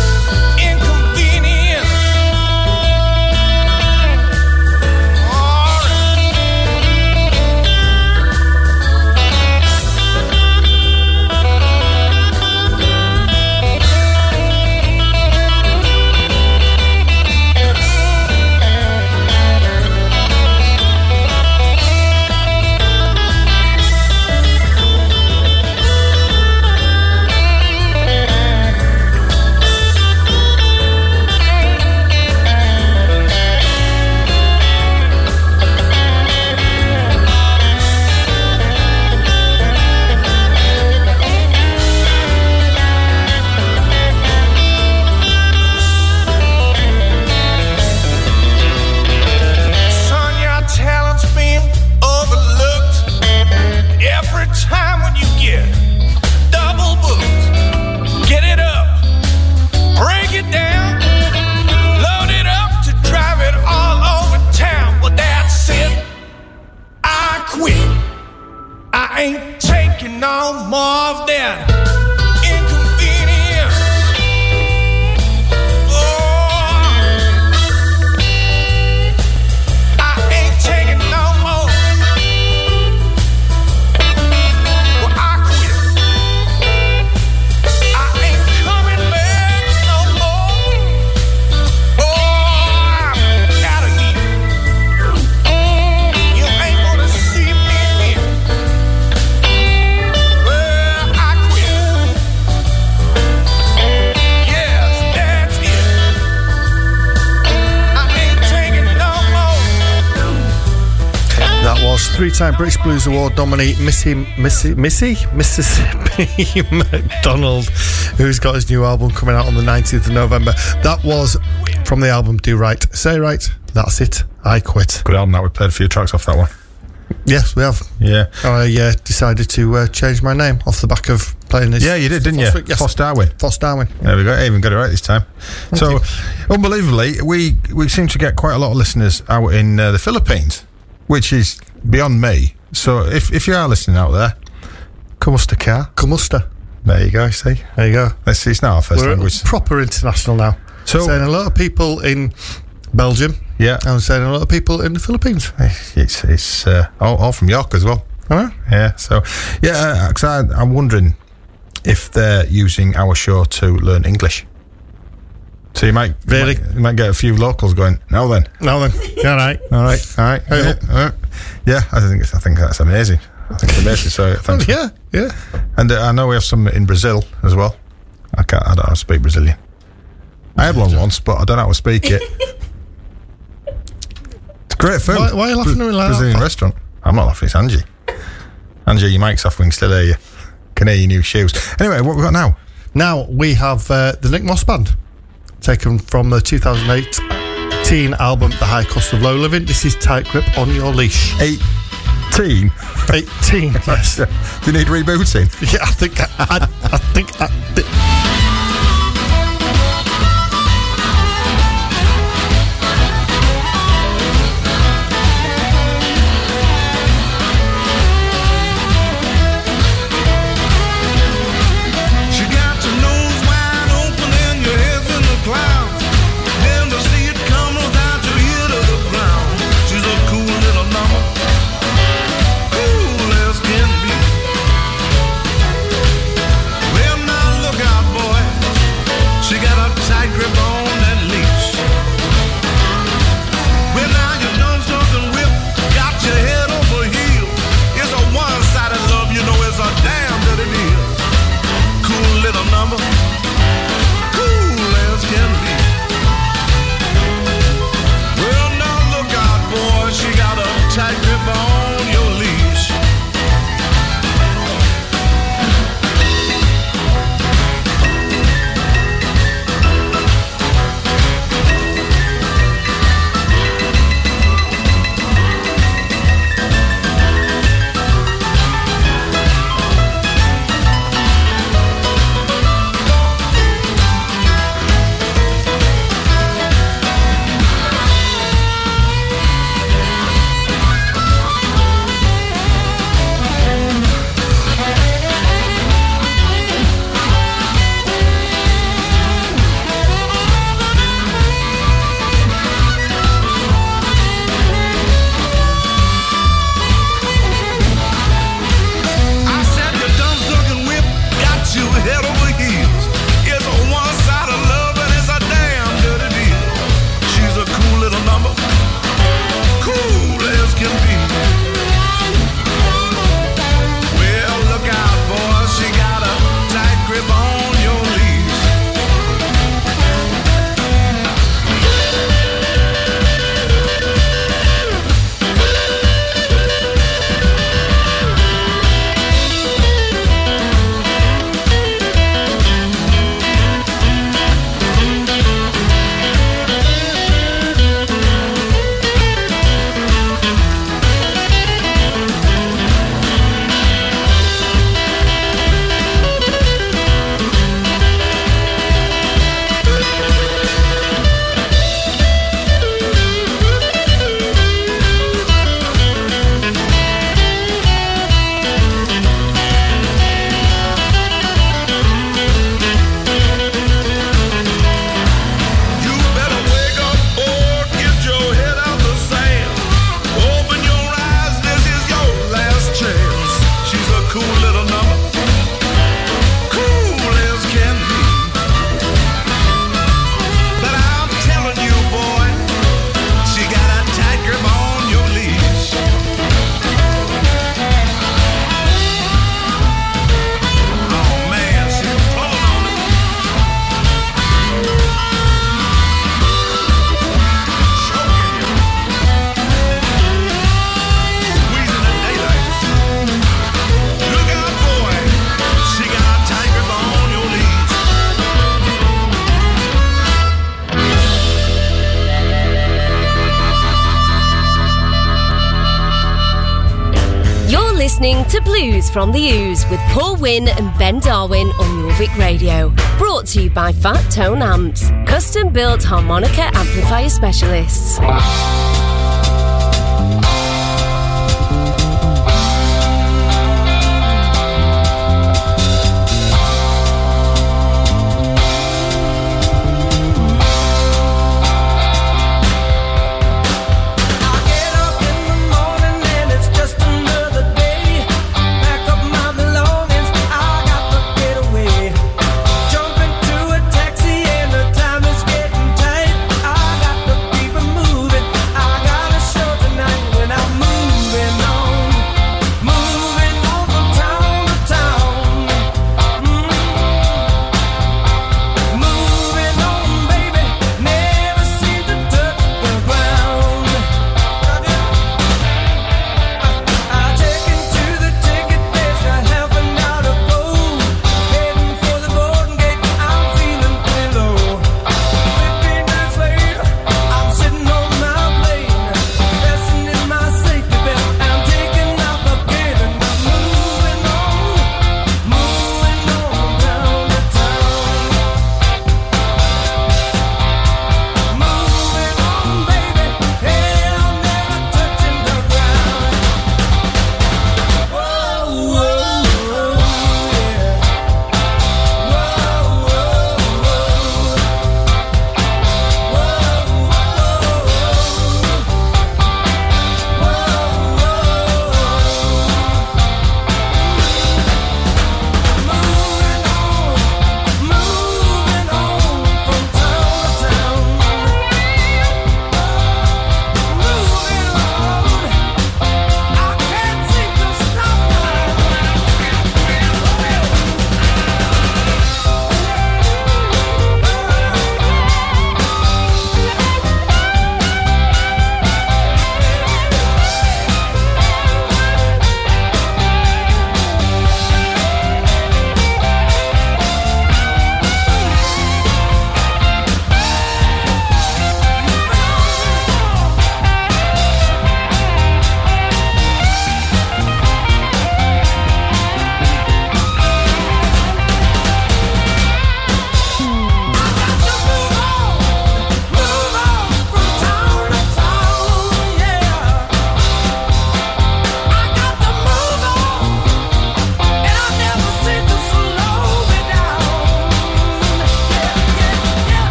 British Blues Award nominee Missy Missy Missy Mississippi MacDonald, who's got his new album coming out on the 19th of November. That was from the album Do Right, Say Right. That's it. I quit. Good album that we played a few tracks off that one. Yes, we have. Yeah. I uh, decided to uh, change my name off the back of playing this. Yeah, you did, didn't you? Foss- yes. Foss Darwin. Foss Darwin. There we go. I even got it right this time. so, unbelievably, we we seem to get quite a lot of listeners out in uh, the Philippines, which is beyond me. So, if if you are listening out there, come Kumusta car. come Kumusta. There you go. See, There you go. let's see. It's not our 1st We're language. proper international now. So- saying a lot of people in Belgium. Yeah, I'm saying a lot of people in the Philippines. it's it's uh, all, all from York as well. Huh? Yeah. So, yeah, because I, I'm wondering if they're using our show to learn English. So you might Really? you might, you might get a few locals going. Now then, Now then, all right. All right, all right, Hey, yeah, all right. Yeah, I think I think that's amazing. I think it's amazing. So thanks. yeah, yeah. And uh, I know we have some in Brazil as well. I can't. I don't know how to speak Brazilian. I had one once, but I don't know how to speak it. it's great food. Why, why are you laughing at me like Brazilian that? restaurant. I'm not laughing. It's Angie. Angie, your mic's off. We can still hear you. Can hear your new shoes. Anyway, what we got now? Now we have uh, the Nick Moss Band, taken from the 2008 album, The High Cost of Low Living. This is Tight Grip on Your Leash. 18? 18, 18 yes. Do you need rebooting? Yeah, I think I, I, I think I, to Blues from the Ooze with Paul Wynn and Ben Darwin on Your Radio. Brought to you by Fat Tone Amps, custom built harmonica amplifier specialists.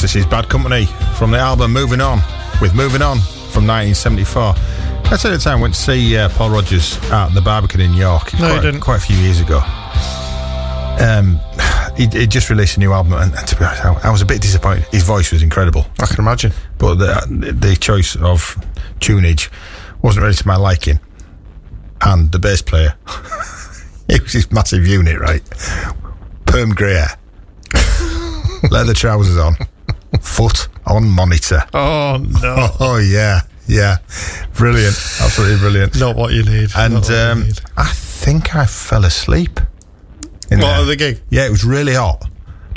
This is Bad Company from the album Moving On, with Moving On from 1974. I said at the time I went to see uh, Paul Rodgers at the Barbican in York No, quite, didn't. quite a few years ago. Um, he, he just released a new album, and, and to be honest, I, I was a bit disappointed. His voice was incredible, I can imagine. but the, the choice of tunage wasn't really to my liking. And the bass player, it was this massive unit, right? Perm grey hair, leather trousers on, foot on monitor. Oh no, Oh yeah, yeah, brilliant, absolutely brilliant. not what you need. And what you um, need. I think I fell asleep. in What, there. the gig? Yeah, it was really hot.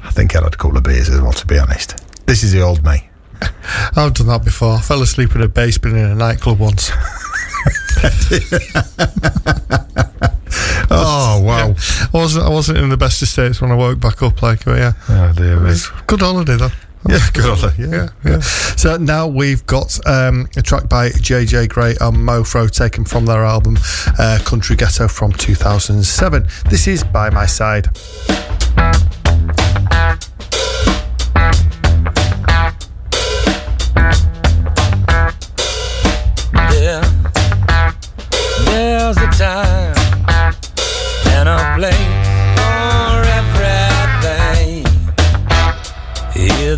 I think I had a couple of beers as well, to be honest. This is the old me. I've done that before. I fell asleep in a bass bin in a nightclub once. Oh wow! I wasn't. I wasn't in the best of states when I woke back up. Like, but yeah, Oh dear me. good holiday though. Yeah, good on her, Yeah, Yeah, yeah. So now we've got um, a track by JJ Grey and Mofro taken from their album uh, Country Ghetto from 2007. This is By My Side.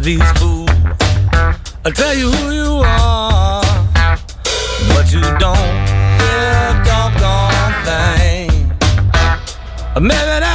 These fools, I'll tell you who you are, but you don't a doggone thing. Maybe that's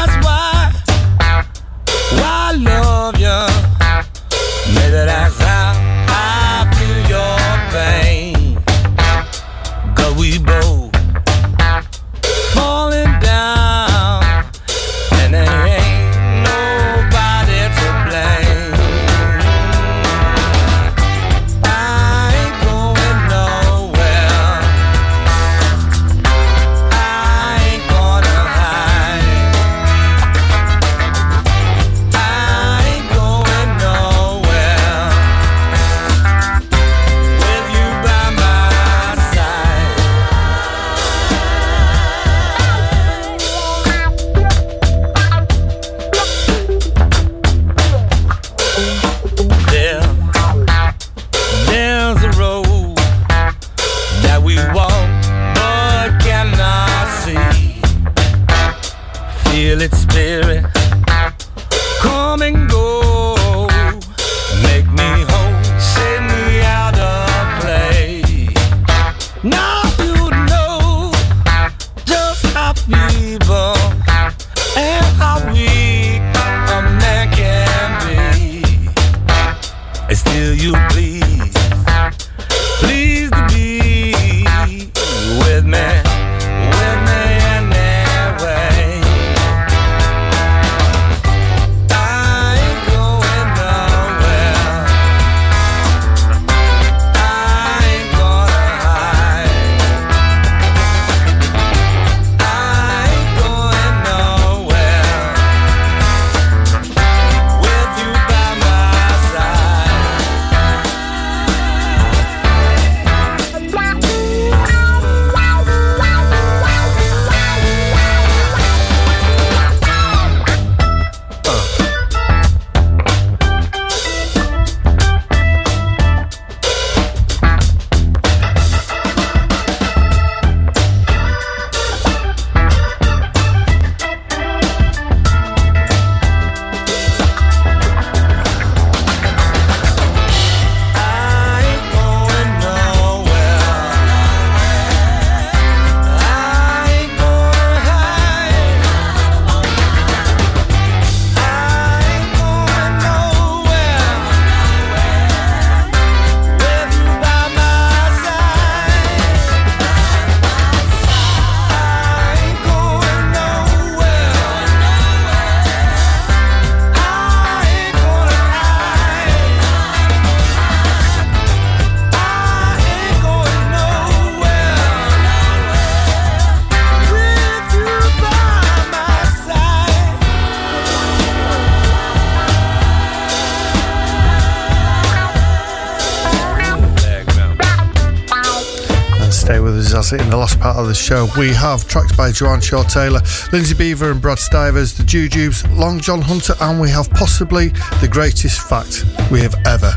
of the show. We have tracks by Joanne Shaw Taylor, Lindsay Beaver and Brad Stivers, the Jujubes, Long John Hunter, and we have possibly the greatest fact we have ever,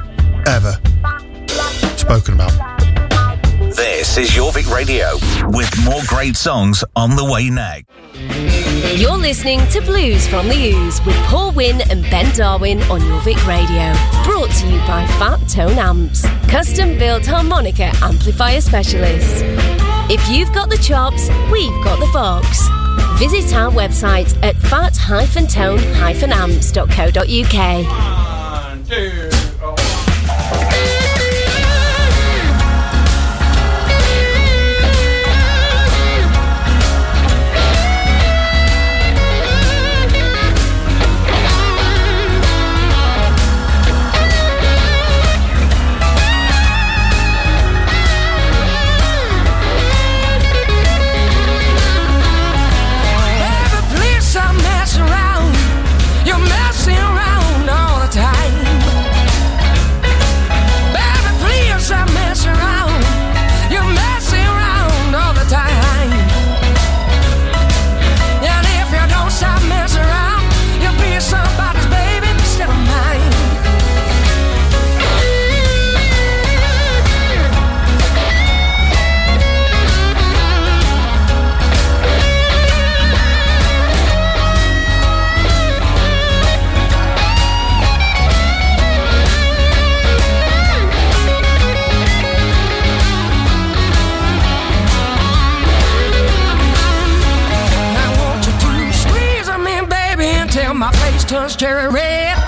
ever spoken about. This is Jorvik Radio with more great songs on the way now. You're listening to Blues from the Ooze with Paul Wynn and Ben Darwin on Jorvik Radio. Brought to you by Fat Tone Amps, custom built harmonica amplifier specialists. If you've got the chops, we've got the box. Visit our website at fat-tone-amps.co.uk. face cherry red.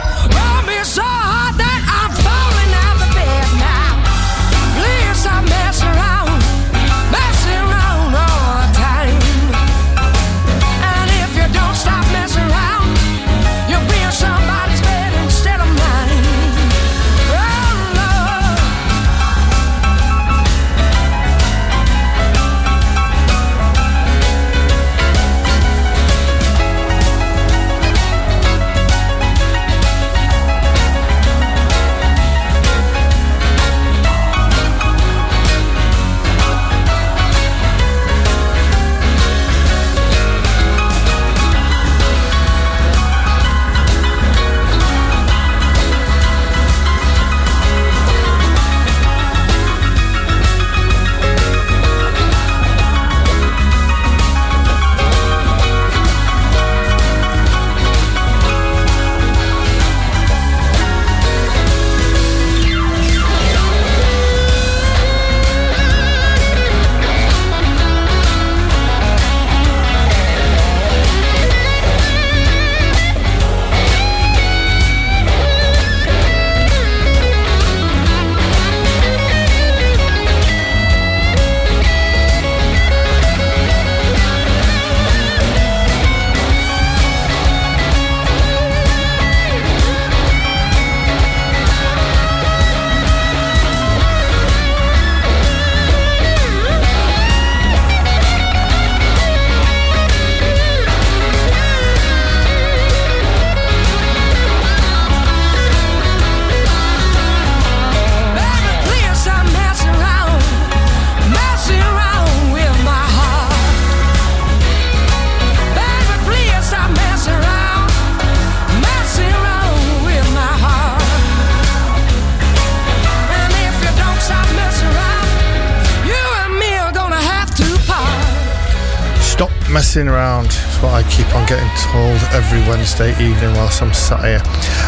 Every Wednesday evening whilst I'm sat here.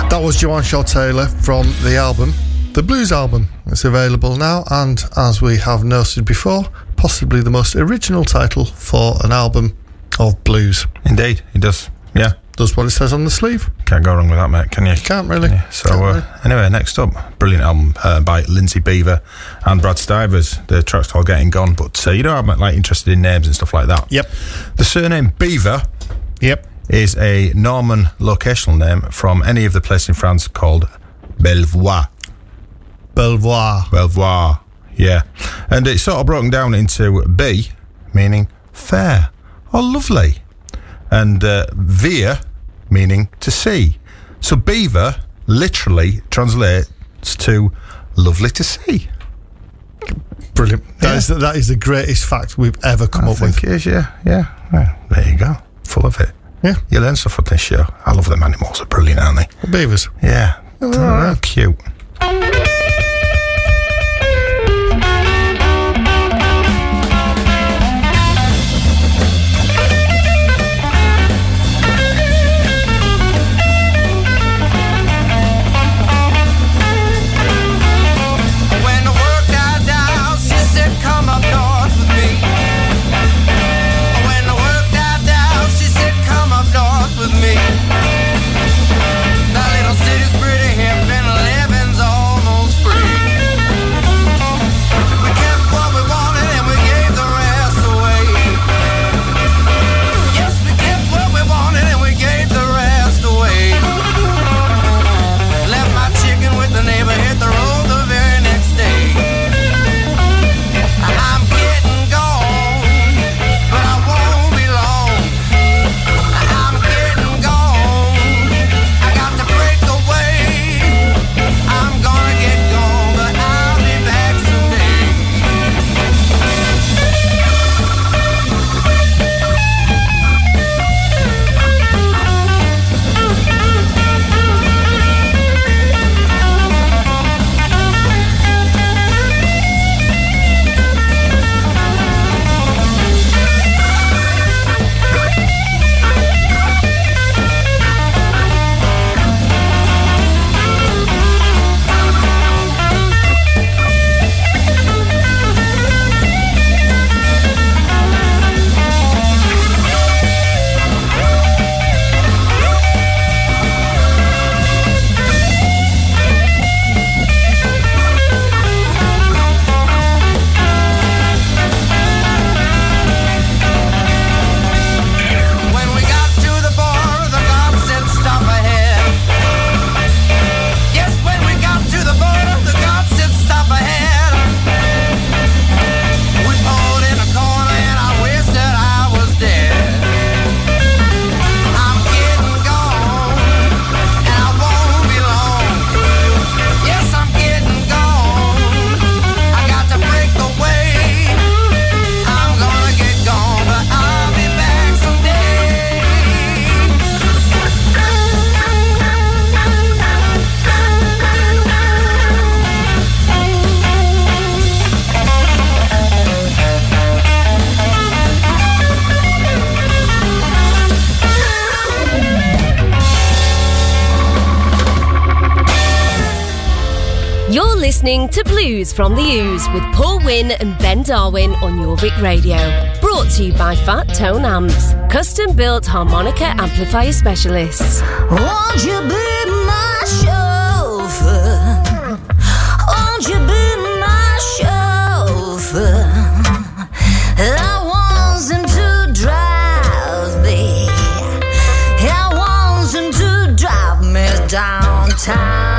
That was Joanne Shaw Taylor from the album, the Blues album. It's available now, and as we have noted before, possibly the most original title for an album of blues. Indeed, it does. Yeah. Does what it says on the sleeve. Can't go wrong with that, mate, can you? Can't really. So, Can't uh, really. anyway, next up, brilliant album uh, by Lindsay Beaver and Brad Stivers. The track's called Getting Gone, but uh, you know, I'm like interested in names and stuff like that. Yep. The surname Beaver Yep is a Norman locational name from any of the places in France called Belvoir. Belvoir. Belvoir, yeah. And it's sort of broken down into B, meaning fair or lovely, and uh, via, meaning to see. So beaver literally translates to lovely to see. Brilliant. That yeah. is that is the greatest fact we've ever come I up with. It is, yeah, yeah. There you go. Full of it. Yeah. you learn stuff from this show. I love them animals. They're brilliant, aren't they? Beavers. Yeah. Oh, they're, they're cute. from the Ooze with Paul Wynn and Ben Darwin on Jorvik Radio. Brought to you by Fat Tone Amps, custom built harmonica amplifier specialists. Won't you be my chauffeur? Won't you be my chauffeur? I want him to drive me. I want him to drive me downtown.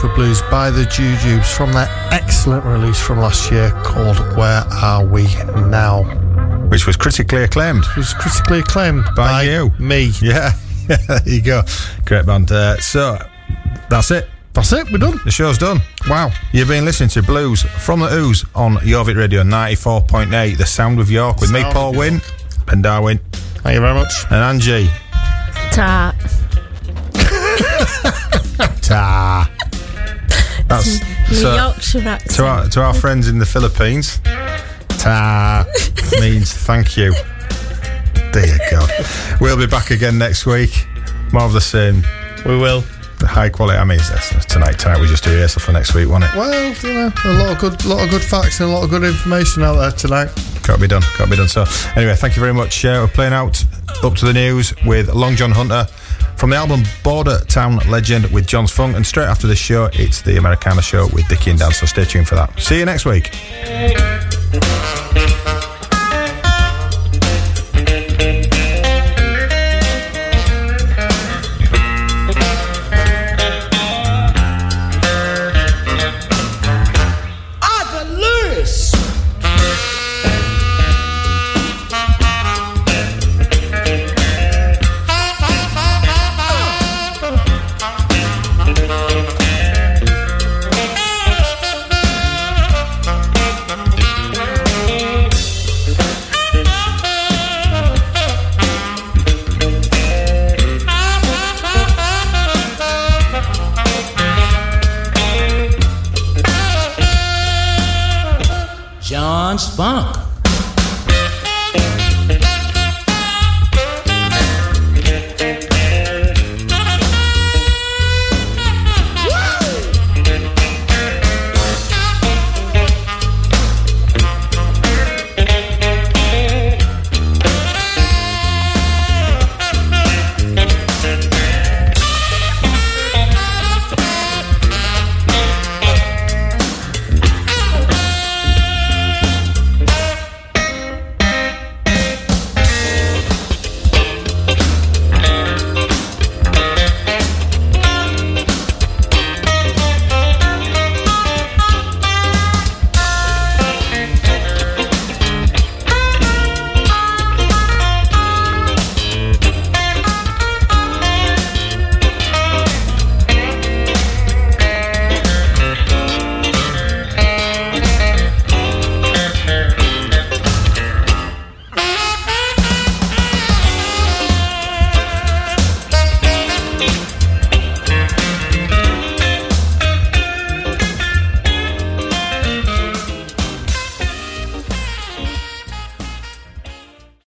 Chauffeur Blues by the Jujubes from their excellent release from last year called Where Are We Now? Which was critically acclaimed. It was critically acclaimed By you. Me. Yeah, there you go. Great band. Uh, so that's it. That's it, we're done. The show's done. Wow. You've been listening to Blues from the Ooze on Jorvik Radio 94.8, The Sound of York, with me, Sound Paul of Wynn, and Darwin, Thank you very much. and Angie. Ta. Ta. That's Your so, Yorkshire accent. to our to our friends in the Philippines. Ta means thank you. Dear God. We'll be back again next week. More of the same. We will. The high quality. I mean, that's, that's tonight. Tonight we just do rehearsal for next week, won't it? Well, you know, a lot of good, lot of good facts and a lot of good information out there tonight. Got to be done. Got to be done. So, anyway, thank you very much. Uh, we're playing out up to the news with Long John Hunter from the album Border Town Legend with John's Funk. And straight after this show, it's the Americana show with Dickie and Dan. So, stay tuned for that. See you next week.